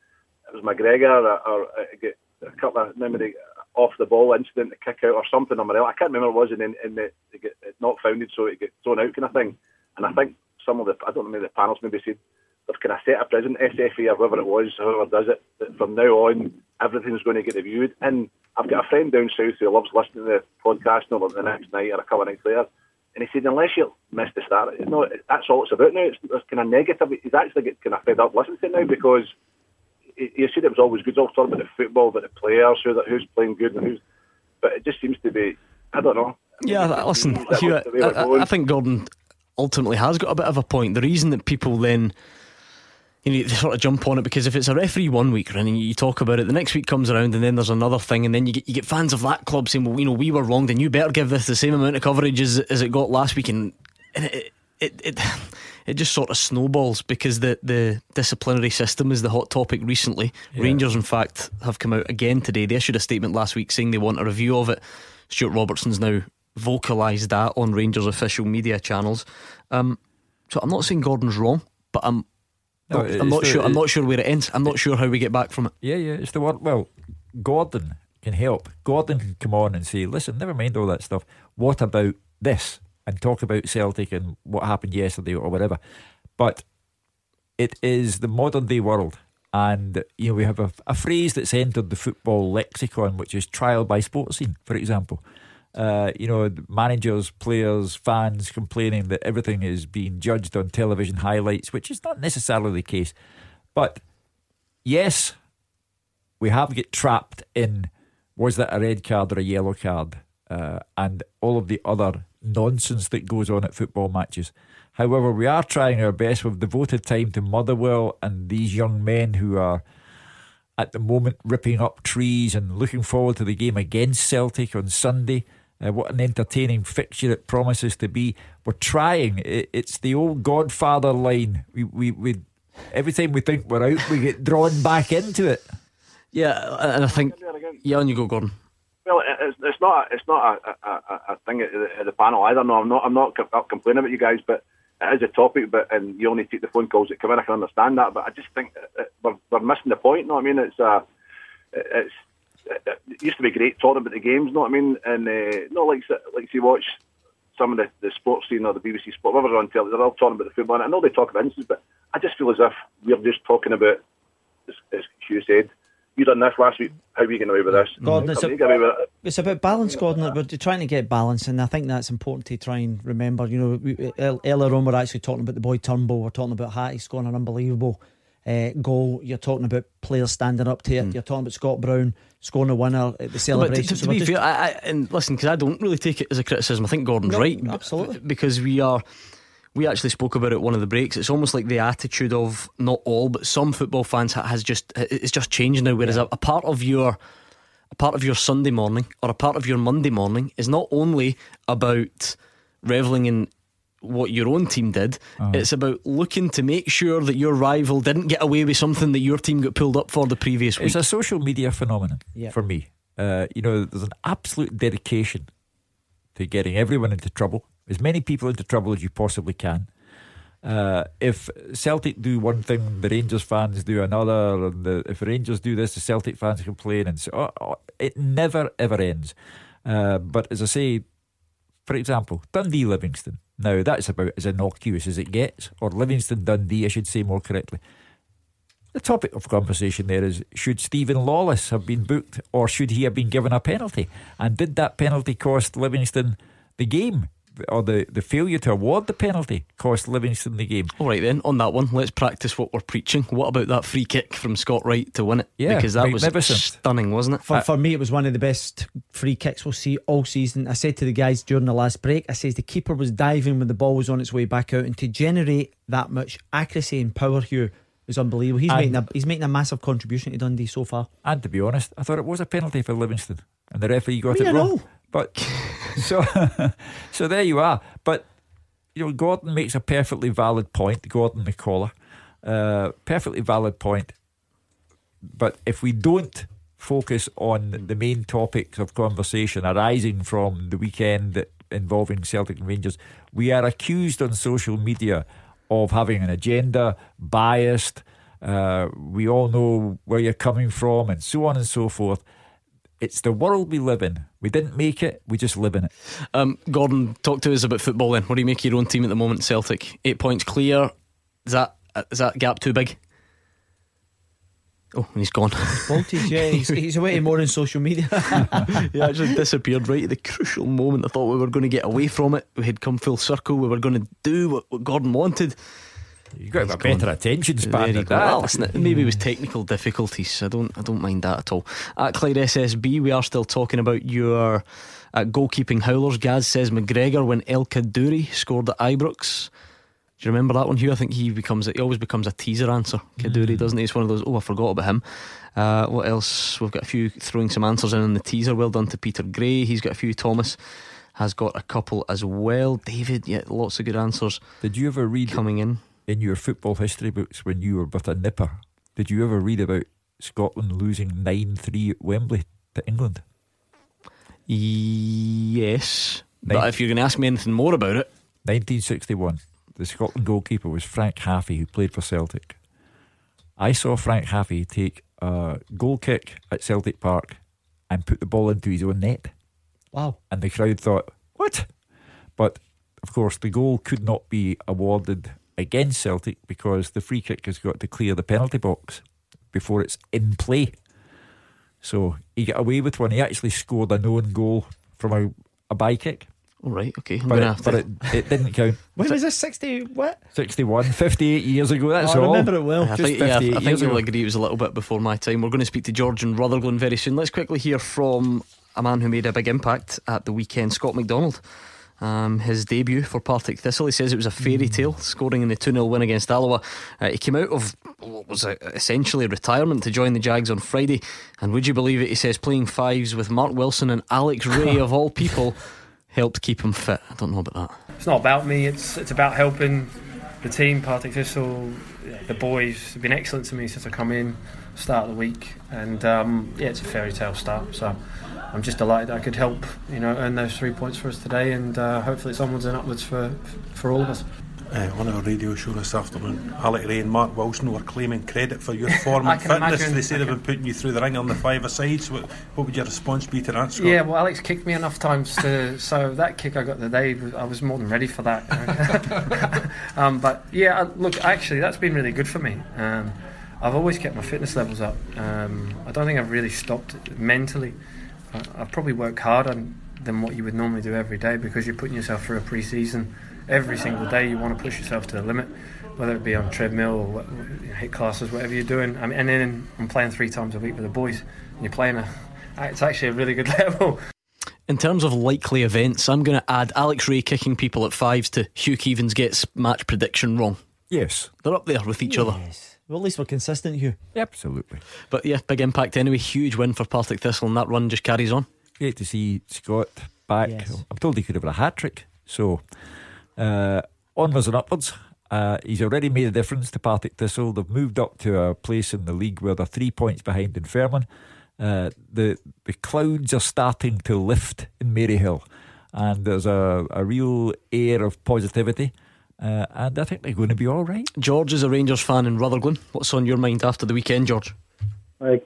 it was McGregor or, or uh, a couple of the off the ball incident, the kick out or something. Or I can't remember what it was, and then and the, they get it not founded, so it get thrown out kind of thing. And I think some of the I don't know the panels maybe said they've kind of set a precedent, SFA or whoever it was, whoever does it, that from now on everything's going to get reviewed. And I've got a friend down south who loves listening to the podcast, know, the next night or a couple of nights later. And he said, unless you miss the start, you know, that's all it's about now. It's, it's kind of negative. He's actually get kind of fed up listening to it now because he said it was always good. All talking about the football, about the players, who that who's playing good and who's. But it just seems to be, I don't know. Yeah, th- listen, Hugh, was the way I, I- I think Gordon ultimately has got a bit of a point. The reason that people then. You know, they sort of jump on it because if it's a referee one week and you talk about it, the next week comes around and then there's another thing, and then you get you get fans of that club saying, "Well, you know, we were wrong, then you better give this the same amount of coverage as, as it got last week," and, and it, it it it just sort of snowballs because the the disciplinary system is the hot topic recently. Yeah. Rangers, in fact, have come out again today. They issued a statement last week saying they want a review of it. Stewart Robertson's now vocalised that on Rangers official media channels. Um, so I'm not saying Gordon's wrong, but I'm No, not, I'm not the- sure. I'm not sure where it ends. I'm not sure how we get back from it. Yeah, yeah, it's the word. Well, Gordon can help. Gordon can come on and say, listen, never mind all that stuff. What about this? And talk about Celtic and what happened yesterday or whatever. But it is the modern day world. And, you know, we have a, a phrase that's entered the football lexicon, which is trial by Sportscene, for example. Uh, you know, managers, players, fans complaining that everything is being judged on television highlights, which is not necessarily the case. But yes, we have get trapped in was that a red card or a yellow card, uh, and all of the other nonsense that goes on at football matches. However, we are trying our best. We've devoted time to Motherwell and these young men who are at the moment ripping up trees and looking forward to the game against Celtic on Sunday. Uh, what an entertaining fixture it promises to be. We're trying. It, it's the old Godfather line. We, we, we, every time we think we're out, we get drawn back into it. Yeah, and I think. Yeah, on you go, Gordon. Well, it's, it's not it's not a, a, a thing at the, panel either. No, I'm not I'm not, complaining about you guys, but it is a topic. But and you only take the phone calls that come in. I can understand that, but I just think we're, we're missing the point. No, I mean it's uh, it's it used to be great talking about the games. Know what I mean? And uh, not like like you watch some of the, the Sportscene or the BBC Sport, whatever on telly, they're all talking about the football. And I know they talk about instances, but I just feel as if we're just talking about, as, as Hugh said, you done this last week. How are you getting away with this? Gordon, it's, a, it's, about balance, Gordon. We're trying to get balance, and I think that's important to try and remember. You know, we, earlier on, we're actually talking about the boy Turnbull. We're talking about Hastie scoring an unbelievable uh, goal. You're talking about players standing up to it. Mm. You're talking about Scott Brown scoring a winner at the celebration. to, to, to be fair, I, I, and listen, because I don't really take it as a criticism. I think Gordon's no, right. Absolutely, because we are we actually spoke about it one of the breaks. It's almost like the attitude of not all, but some football fans has just it's just changed now. Whereas yeah. a, a, part of your a part of your Sunday morning or a part of your Monday morning is not only about reveling in what your own team did. Uh-huh. It's about looking to make sure that your rival didn't get away with something that your team got pulled up for the previous week. It's a social media phenomenon yeah. for me. Uh, you know, there's an absolute dedication to getting everyone into trouble as many people into trouble as you possibly can. Uh, if Celtic do one thing, the Rangers fans do another, and the, if Rangers do this, the Celtic fans complain, and so oh, oh, it never ever ends. Uh, but as I say, for example, Dundee Livingston. Now that's about as innocuous as it gets, or Livingston Dundee, I should say more correctly. The topic of conversation there is should Steven Lawless have been booked, or should he have been given a penalty? And did that penalty cost Livingston the game? Or the, the failure to award the penalty cost Livingston the game. All right, then, on that one, let's practice what we're preaching. What about that free kick from Scott Wright to win it? Yeah, because that was stunning, wasn't it? For, uh, for me, it was one of the best free kicks we'll see all season. I said to the guys during the last break, I says the keeper was diving when the ball was on its way back out, and to generate that much accuracy and power, Hugh, is unbelievable. He's making a he's making a massive contribution to Dundee so far. And to be honest, I thought it was a penalty for Livingston, and the referee got it wrong. Know. But so so there you are. But you know, Gordon makes a perfectly valid point. Gordon McCullough, uh, perfectly valid point. But if we don't focus on the main topics of conversation arising from the weekend involving Celtic and Rangers, we are accused on social media of having an agenda, biased. Uh, we all know where you're coming from, and so on and so forth. It's the world we live in. We didn't make it, we just live in it. Um, Gordon, talk to us about football then. What do you make your own team at the moment, Celtic? Eight points clear. Is that is that gap too big? Oh, and he's gone. Voltage, yeah, he's, he's away more on social media. he actually disappeared right at the crucial moment. I thought we were going to get away from it. We had come full circle. We were going to do what, what Gordon wanted. You've got a better attention span than that. Well, listen, maybe it was technical difficulties. I don't, I don't mind that at all. At Clyde SSB, we are still talking about your uh, goalkeeping howlers. Gaz says McGregor when El Kaddouri scored at Ibrox. Do you remember that one, Hugh? I think he becomes he always becomes a teaser answer. Kaddouri, mm. doesn't he? It's one of those. Oh, I forgot about him. Uh, what else? We've got a few throwing some answers in, in the teaser. Well done to Peter Gray. He's got a few. Thomas has got a couple as well. David, yeah, lots of good answers. Did you ever read coming in? In your football history books when you were but a nipper, did you ever read about Scotland losing 9 3 at Wembley to England? Yes. Nin- but if you're going to ask me anything more about it. 1961. The Scotland goalkeeper was Frank Haffey, who played for Celtic. I saw Frank Haffey take a goal kick at Celtic Park and put the ball into his own net. Wow. And the crowd thought, what? But of course, the goal could not be awarded against Celtic because the free kick has got to clear the penalty box before it's in play. So he got away with one. He actually scored a known goal from a, a by kick. All right, okay. I'm but, it, but it, it, didn't count. when was this? 60 what? 61, 58 years ago. That's oh, all. I remember it well. I think, yeah, I think you'll agree it was a little bit before my time. We're going to speak to George and Rutherglen very soon. Let's quickly hear from a man who made a big impact at the weekend, Scott McDonald Um, his debut for Partick Thistle, he says it was a fairy Hmm. tale, scoring in the 2 0 win against Alloa. Uh, he came out of what was uh, essentially retirement to join the Jags on Friday. And would you believe it? He says playing fives with Mark Wilson and Alex Rae, of all people, helped keep him fit. I don't know about that. It's not about me. It's it's about helping the team. Partick Thistle, the boys have been excellent to me since I come in, start of the week, and um, yeah, it's a fairy tale start. So I'm just delighted I could help, you know, earn those three points for us today, and uh, hopefully it's onwards and upwards for for all of us. Uh, on our radio show this afternoon, Alec Rae and Mark Wilson were claiming credit for your form and fitness. imagine- They say they've been putting you through the ring on the five sides. What, what would your response be to that, Scott? Yeah, well, Alex kicked me enough times to so that kick I got today, I was more than ready for that. um, but yeah, uh, look, actually, that's been really good for me. Um, I've always kept my fitness levels up. Um, I don't think I've really stopped mentally. I, I've probably work harder than what you would normally do every day because you're putting yourself through a pre-season. Every single day, you want to push yourself to the limit, whether it be on treadmill or what- hit classes, whatever you're doing. I mean, and then I'm playing three times a week with the boys. And you're playing a, it's actually a really good level. In terms of likely events, I'm going to add Alex Rae kicking people at fives to Hugh Keevins gets match prediction wrong. Yes. They're up there with each other. Well, at least we're consistent, Hugh. Absolutely. But yeah, big impact anyway. Huge win for Partick Thistle, and that run just carries on. Great to see Scott back. I'm told he could have had a hat trick. So, uh, onwards and upwards. Uh, he's already made a difference to Partick Thistle. They've moved up to a place in the league where they're three points behind in Fairman. Uh, the the clouds are starting to lift in Maryhill, and there's a, a real air of positivity. Uh, and I think they're going to be all right. George is a Rangers fan in Rutherglen. What's on your mind after the weekend, George? Hi,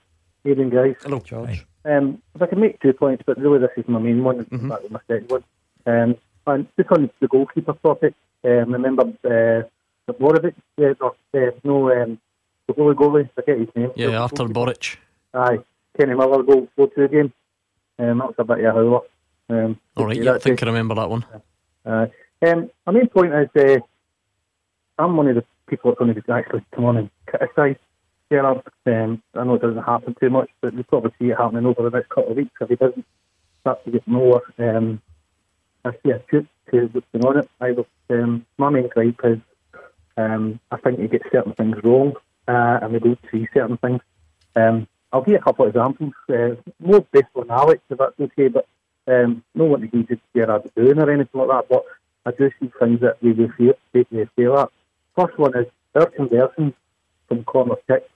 Evening, guys. Hello, George. Um, if I can make two points, but really this is my main one, mm-hmm. that was my second one. Um, and just on the goalkeeper topic, um, remember uh, Borovic, yeah, no, uh, no um, the goalie goalie, I forget his name. Yeah, Artur Boruc. Aye, Kenny Miller go, go to the game. Um, that was a bit of a howler. Um, All right, yeah, I think I remember that one. Uh, um, my main point is uh, I'm one of the people that's going to actually come on and criticise Gerrard. Um, I know it doesn't happen too much, but we'll probably see it happening over the next couple of weeks if he doesn't start to get more. Um, I see a truth to what's going on. It. I was, um, my main gripe is um, I think he gets certain things wrong uh, and we don't see certain things. Um, I'll give you a couple of examples. Uh, more based on Alex, if that's okay, but um, no one to just Gerrard doing or anything like that. But I do see things that we will fail, we fail at. First one is our conversions from corner kicks.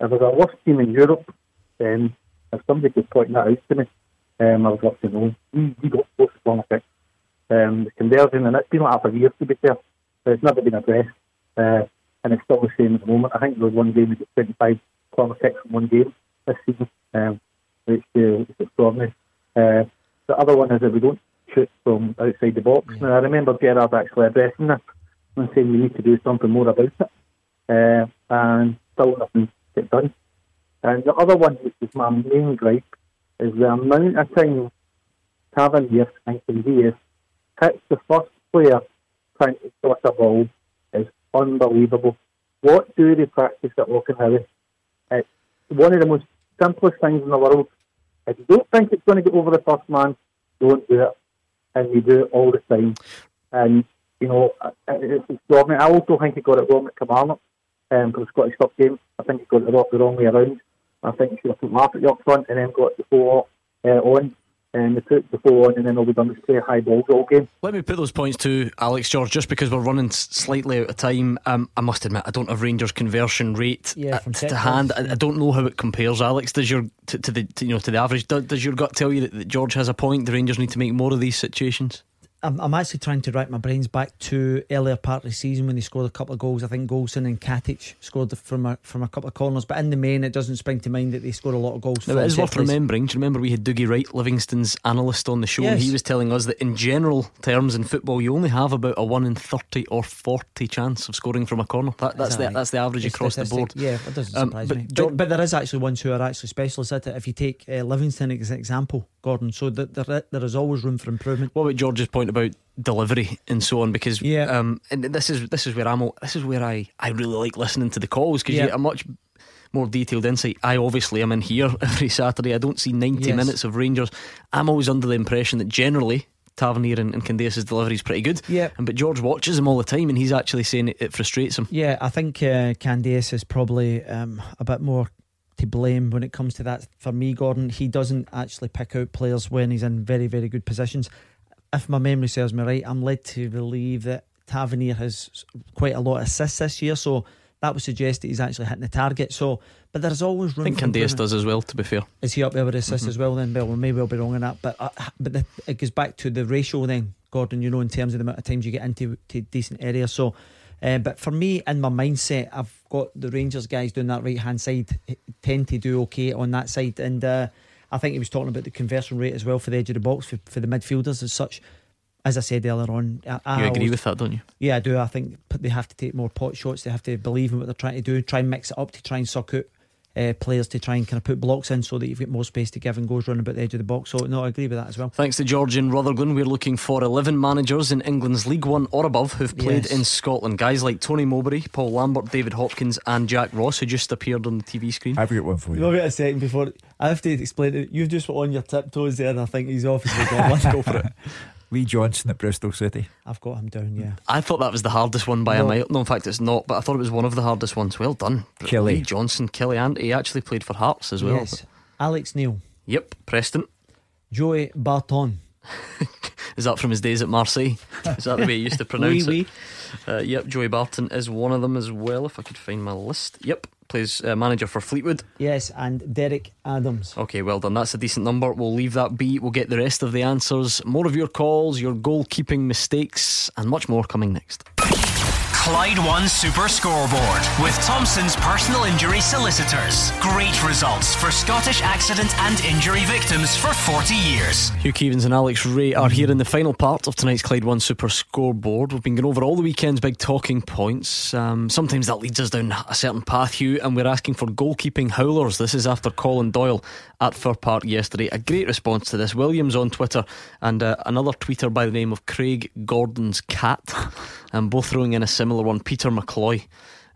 If there's a worst team in Europe, then if somebody could point that out to me, um, I would love to know. We, we got close corner kicks. Um, the conversion, and it's been like that for years to be fair, but it's never been addressed. Uh, and it's still the same at the moment. I think there was one game we got 25 corner kicks in one game this season, um, which uh, is extraordinary. Uh, the other one is that we don't shoot from outside the box. Now, I remember Gerrard actually addressing this and saying we need to do something more about it. Uh, and still nothing get done. And the other one, which is my main gripe, is the amount of time Tavernier and Candeias hits the first player trying to sort a ball is unbelievable. What do they practice at Auchenhowie? It's one of the most simplest things in the world. If you don't think it's going to get over the first man, don't do it. And you do it all the time. And, you know, it's extraordinary. I also think he got it wrong at Kilmarnock um, for the Scottish Cup game. I think he got it the wrong way around. I think he should have put Martin up front and then got the four uh, on. And they put the four on, and then all we've done is play a high ball all game. Let me put those points to Alex George, just because we're running slightly out of time. Um, I must admit, I don't have Rangers' conversion rate yeah, uh, to hand. I, I, don't know how it compares. Alex, does your to, to the to, you know to the average? Does, does your gut tell you that, that George has a point? The Rangers need to make more of these situations. I'm, I'm actually trying to write my brains back to earlier part of the season when they scored a couple of goals. I think Goldson and Katic scored from a from a couple of corners, but in the main, it doesn't spring to mind that they scored a lot of goals. Now, it is worth remembering. Do you remember we had Dougie Wright, Livingston's analyst, on the show, yes. and he was telling us that in general terms in football, you only have about a one in thirty or forty chance of scoring from a corner. That, that's the that's the average the across the board. Yeah, it doesn't Um, surprise but me. But, but there is actually ones who are actually specialists at it. If you take uh, Livingston as an example, Gordon, so that there, there is always room for improvement. What about George's point about delivery and so on? Because yeah, um, and this is this is where I'm. This is where I I really like listening to the calls because Yeah. you get a much more detailed insight. I obviously am in here every Saturday. I don't see ninety Yes. minutes of Rangers. I'm always under the impression that generally Tavernier and, and Candeias's delivery is pretty good. Yeah. And but George watches him all the time, and he's actually saying it, it frustrates him. Yeah, I think uh, Candeias is probably um, a bit more to blame when it comes to that. For me, Gordon, he doesn't actually pick out players when he's in very, very good positions. If my memory serves me right, I'm led to believe that Tavernier has quite a lot of assists this year, so that would suggest that he's actually hitting the target. So, but there's always room. I think Candeias does as well. To be fair, Is he up there with assists Mhm. as well? Then, well, we may well be wrong on that, but uh, but the, it goes back to the ratio then, Gordon. You know, in terms of the amount of times you get into to decent areas. So, uh, but for me, in my mindset, I've got the Rangers guys doing that right hand side tend to do okay on that side, and uh, I think he was talking about the conversion rate as well for the edge of the box for, for the midfielders as such. As I said earlier on, I, I you agree always- with that, don't you? yeah, I do. I think they have to take more pot shots. They have to believe in what they're trying to do. Try and mix it up to try and suck out uh, players to try and kind of put blocks in so that you've got more space to give and goes round about the edge of the box. So no, I agree with that as well. Thanks to George in Rutherglen, we're looking for 11 managers in England's League One or above who've played Yes. in Scotland. Guys like Tony Mowbray, Paul Lambert, David Hopkins, and Jack Ross, who just appeared on the TV screen. I've got one for you. Wait a second before I have to explain it. You've just put on your tiptoes there, and I think he's obviously got one. Go for it. Lee Johnson at Bristol City. I've got him down. Yeah. I thought that was the hardest one by No. a mile. No, in fact, it's not, but I thought it was one of the hardest ones. Well done. Kelly. Lee Johnson, Kelly, and he actually played for Hearts as well. Yes. Alex Neil, Yep, Preston. Joey Barton, Is that from his days at Marseille? Is that the way he used to pronounce Oui, it? Uh, yep, Joey Barton is one of them as well, if I could find my list. Yep, plays uh, manager for Fleetwood. yes, and Derek Adams. Okay, well done. That's a decent number. We'll leave that be. We'll get the rest of the answers, more of your calls, your goalkeeping mistakes, and much more coming next. Clyde One Super Scoreboard with Thompson's personal injury solicitors. Great results for Scottish accident and injury victims for 40 years. Hugh Keevins and Alex Rae are here in the final part of tonight's Clyde One Super Scoreboard. We've been going over all the weekend's big talking points. Um, sometimes that leads us down a certain path, Hugh, and we're asking for goalkeeping howlers. This is after Colin Doyle at Fir Park yesterday. A great response to this. Williams on Twitter and uh, another tweeter by the name of Craig Gordon's Cat, and both throwing in a similar one. Peter McCloy.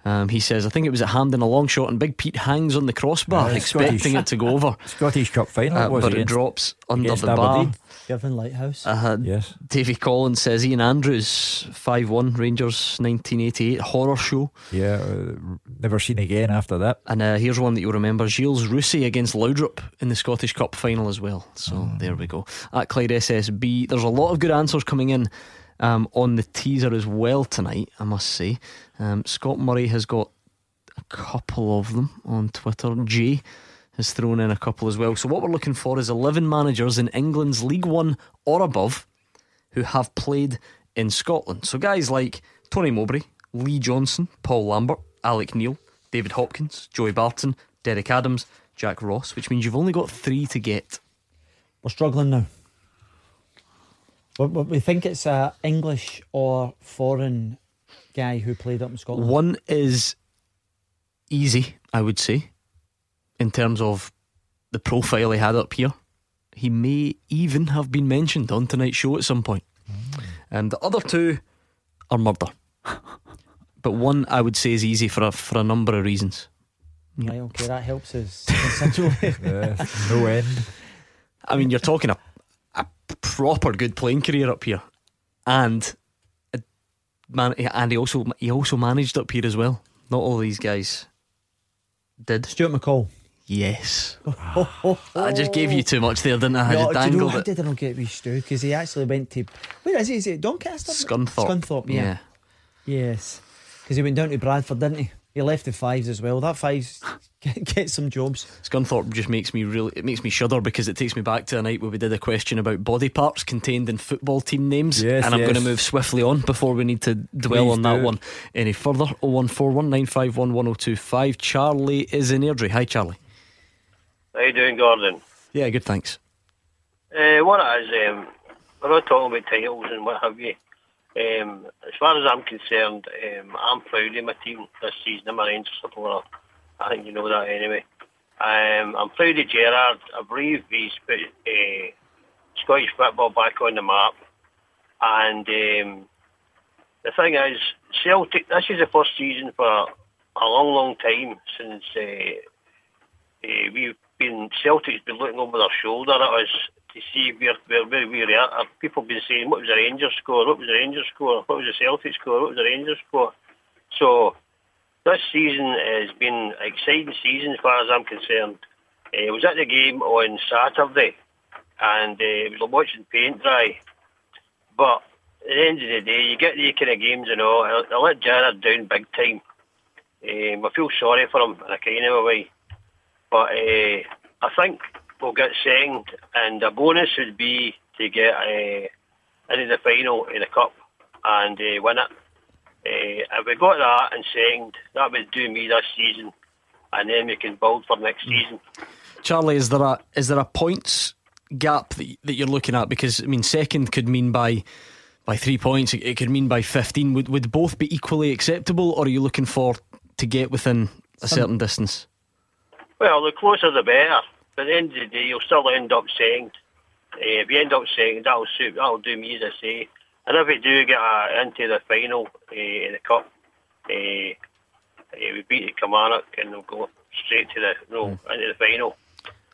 Um, he says, I think it was at Hampden, a long shot, and Big Pete hangs on the crossbar, Uh, expecting Scottish- it to go over. Scottish Cup final, Uh, was but it it drops under the bar. Aberdeen? Girvan Lighthouse. Uh, yes. Davy Collins says Ian Andrews, 5 1 Rangers 1988 horror show. Yeah, uh, never seen again after that. And uh, here's one that you'll remember Gilles Rousset against Laudrup in the Scottish Cup final as well. So Mm. there we go. At Clyde SSB, there's a lot of good answers coming in um, on the teaser as well tonight, I must say. Um, Scott Murray has got a couple of them on Twitter. Jay has thrown in a couple as well. So what we're looking for is 11 managers in England's League One or above who have played in Scotland. So guys like Tony Mowbray, Lee Johnson, Paul Lambert, Alec Neil, David Hopkins, Joey Barton, Derek Adams, Jack Ross, which means you've only got three to get. We're struggling now. We, think it's a English or foreign guy who played up in Scotland. One is easy, I would say, in terms of the profile he had up here. He may even have been mentioned on tonight's show at some point. Mm. And the other two are murder. but one I would say is easy for a, for a number of reasons. Right, okay, that helps us no end. I mean, you're talking a, a proper good playing career up here, and a man, and he also he also managed up here as well. Not all these guys did. Stuart McCall. Yes. Ah, I just gave you too much there, didn't I? I No, just do you know, dangled how it. did I not get wee Stu? Because he actually went to where is he? Is it Doncaster? Scunthorpe. Scunthorpe, yeah. Yeah. Yes, because he went down to Bradford, didn't he? He left the fives as well. That fives get, get some jobs. Scunthorpe just makes me really it makes me shudder because it takes me back to a night where we did a question about body parts contained in football team names. Yes, and I'm going to move swiftly on before we need to dwell Please on that do. one any further. 01419511025. Charlie is in Airdrie. Hi Charlie. How you doing, Gordon? Yeah, good thanks. Uh, what it is, um, we're not talking about titles and what have you. Um, as far as I'm concerned, um, I'm proud of my team this season. I'm a Rangers supporter. I think you know that anyway. Um, I'm proud of Gerrard. I believe he's put uh, Scottish football back on the map. And um, the thing is, Celtic, this is the first season for a long, long time since uh, uh, we've been Celtic's been looking over their shoulder at us to see where where, where we are. Uh, People been saying, what was the Rangers score? What was the Rangers score? What was the Celtic score? What was the Rangers score? So this season has been an exciting season as far as I'm concerned. Uh, I was at the game on Saturday and uh, was watching paint dry. But at the end of the day, you get these kind of games and all. I, I let Gerrard down big time. Um, I feel sorry for him in a kind of a way. But uh, I think we'll get second, and a bonus would be to get uh, into the final in the cup and uh, win it. Uh, if we got that and second, that would do me this season, and then we can build for next season. Charlie, is there a is there a points gap that, that you're looking at? Because I mean, second could mean by by three points. It, it could mean by fifteen. Would would both be equally acceptable, or are you looking for to get within a Some- certain distance? Well, the closer the better. But at the end of the day, you'll still end up second. Uh, if you end up second, that'll suit. That'll do me as I say. And if we do get uh, into the final uh, in the cup, uh, uh, we beat Kilmarnock and we'll go straight to the no into the final.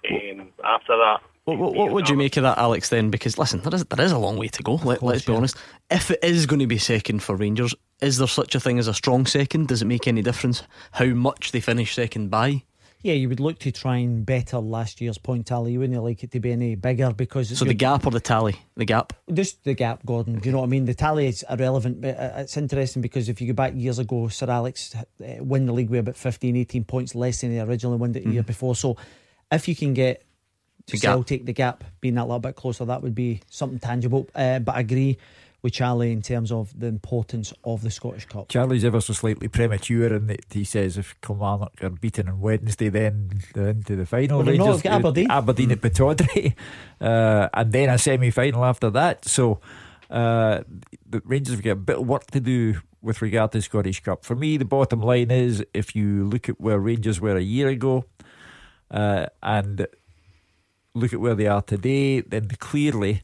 Um, after that, What, what, what would you make of that, Alex? Then, because listen, there is there is a long way to go. Let, course, let's be yeah. honest. If it is going to be second for Rangers, is there such a thing as a strong second? Does it make any difference how much they finish second by? Yeah, you would look to try and better last year's point tally. You wouldn't like it to be any bigger because So the gap or the tally? The gap. Just the gap, Gordon. Do you know what I mean? The tally is irrelevant, but uh, it's interesting because if you go back years ago, Sir Alex uh, won the league with about 15, 18 points less than he originally won it the year Mhm. before. So if you can get The gap. The gap being that little bit closer, that would be something tangible. Uh, but I agree with Charlie in terms of the importance of the Scottish Cup. Charlie's ever so slightly premature in that he says if Kilmarnock are beaten on Wednesday, then they're into the final. Well, they're not, Rangers- Aberdeen. Aberdeen at Pittodrie, uh, and then a semi final after that. So uh, the Rangers have got a bit of work to do with regard to the Scottish Cup. For me, the bottom line is if you look at where Rangers were a year ago uh, and look at where they are today, then clearly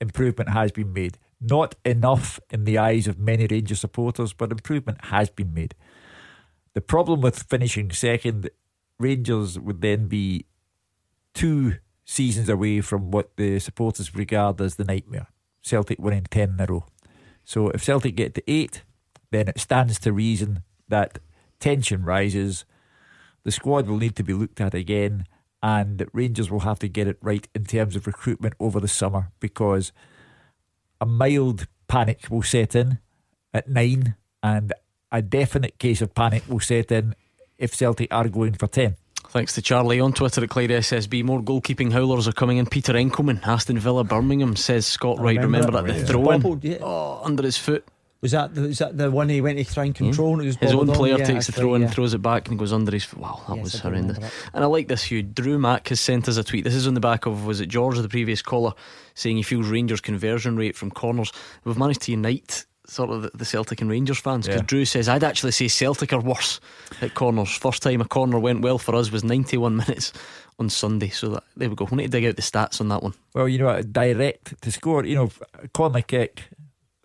improvement has been made. Not enough in the eyes of many Rangers supporters, but improvement has been made. The problem with finishing second, Rangers would then be two seasons away from what the supporters regard as the nightmare. Celtic winning 10 in a row. So if Celtic get to eight, then it stands to reason that tension rises. The squad will need to be looked at again, and Rangers will have to get it right in terms of recruitment over the summer because a mild panic will set in at nine, and a definite case of panic will set in if Celtic are going for 10. Thanks to Charlie on Twitter at Clyde SSB. More goalkeeping howlers are coming in. Peter Enckelman, Aston Villa, Birmingham, says Scott Wright. remember Remember, it. that the throw in yeah. oh, under his foot. Was that the, was that the one he went to try and hmm? control? and it was His own player Yeah, takes the throw and yeah. throws it back, and goes under his. Wow, that Yes, was horrendous. remember And I like this. Hugh Drew Mack has sent us a tweet. This is on the back of was it George, the previous caller, saying he feels Rangers' conversion rate from corners. We've managed to unite sort of the, the Celtic and Rangers fans because Yeah. Drew says I'd actually say Celtic are worse at corners. First time a corner went well for us was 91 minutes on Sunday. So that, there we go. We need to dig out the stats on that one. Well, you know, direct to score, you know, a corner kick,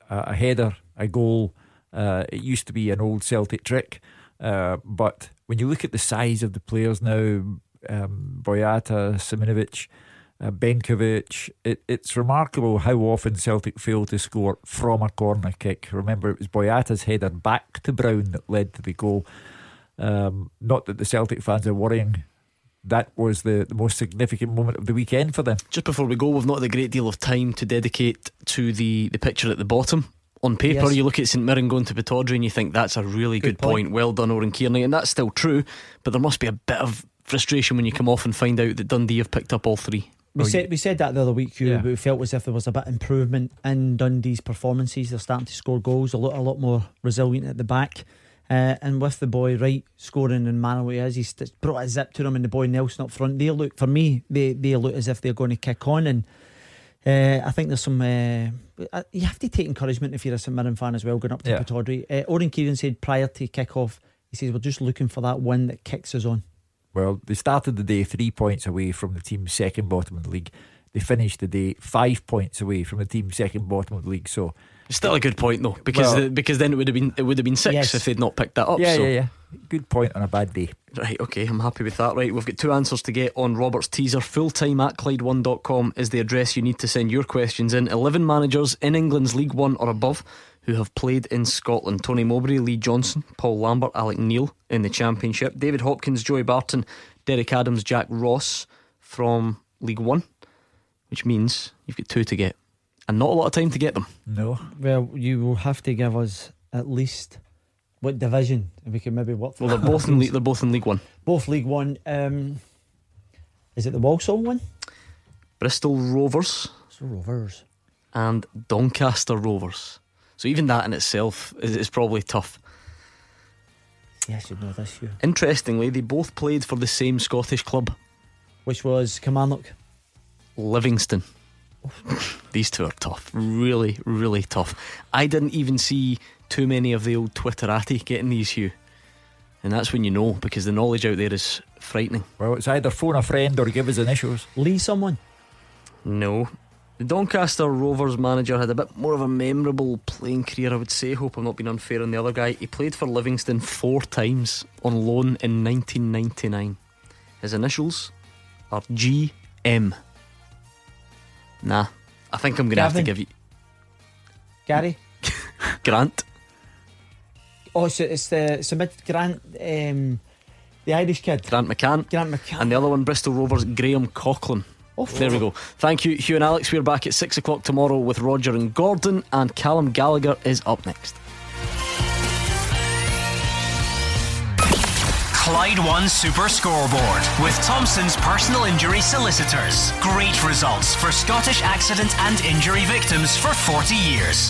a a header, a goal. Uh, it used to be an old Celtic trick, uh, but when you look at the size of the players now, um, Boyata, Simunovic, uh, Benkovic, it, it's remarkable how often Celtic fail to score from a corner kick. Remember, it was Boyata's header back to Brown that led to the goal. Um, not that the Celtic fans are worrying. That was the, the most significant moment of the weekend for them. Just before we go, we've not had a great deal of time to dedicate to the, the picture at the bottom. On paper, Yes. you look at St Mirren going to Pittodrie and you think that's a really good, Good point. point. Well done, Oran Kearney. And that's still true, but there must be a bit of frustration when you come off and find out that Dundee have picked up all three. We said we said that the other week, Hugh, Yeah. but we felt as if there was a bit of improvement in Dundee's performances. They're starting to score goals, a lot, a lot more resilient at the back. Uh, and with the boy right scoring and manner he is, he's st- brought a zip to them, and the boy Nelson up front. They look for me, they they look as if they're going to kick on, and uh, I think there's some. Uh, uh, you have to take encouragement if you're a St Mirren fan as well, going up to Yeah. Pittodrie. Uh, Oran Kearney said prior to kick off, he says we're just looking for that win that kicks us on. Well, they started the day three points away from the team second bottom of the league. They finished the day five points away from the team second bottom of the league. So It's still a good point though, because Well- the, because then it would have been it would have been six Yes. if they'd not picked that up. yeah, so. yeah, yeah, good point on a bad day. Right, okay, I'm happy with that. Right, we've got two answers to get on Robert's teaser. Fulltime at Clyde1.com is the address you need to send your questions in. 11 managers in England's League One or above who have played in Scotland Tony Mowbray, Lee Johnson, Paul Lambert, Alec Neil in the Championship, David Hopkins, Joey Barton, Derek Adams, Jack Ross from League One, which means you've got two to get. And not a lot of time to get them. No. Well, you will have to give us at least what division, and we can maybe work. Well, they're both in Le- they're both in League One. Both League One. Um, is it the Walsall one? Bristol Rovers. So Rovers. And Doncaster Rovers. So even that in itself is, is probably tough. Yeah, I should know this. You. Interestingly, they both played for the same Scottish club, which was Kilmarnock. Livingston. These two are tough, really, really tough. I didn't even see too many of the old Twitterati getting these, Hugh. And that's when you know because the knowledge out there is frightening. Well, it's either phone a friend or give us initials. Lee someone? No. The Doncaster Rovers manager had a bit more of a memorable playing career, I would say. Hope I'm not being unfair on the other guy. He played for Livingston four times on loan in 1999. His initials are GM. Nah, I think I'm going to have to give you Gary. Grant. Oh, it's, it's the it's the mid Grant, um, the Irish kid. Grant McCann. Grant McCann. And the other one, Bristol Rovers, Graham Coughlan. Oh, there we go. Thank you, Hugh and Alex. We're back at six o'clock tomorrow with Roger and Gordon, and Callum Gallagher is up next. Clyde One Super Scoreboard with Thompson's personal injury solicitors. Great results for Scottish accident and injury victims for 40 years.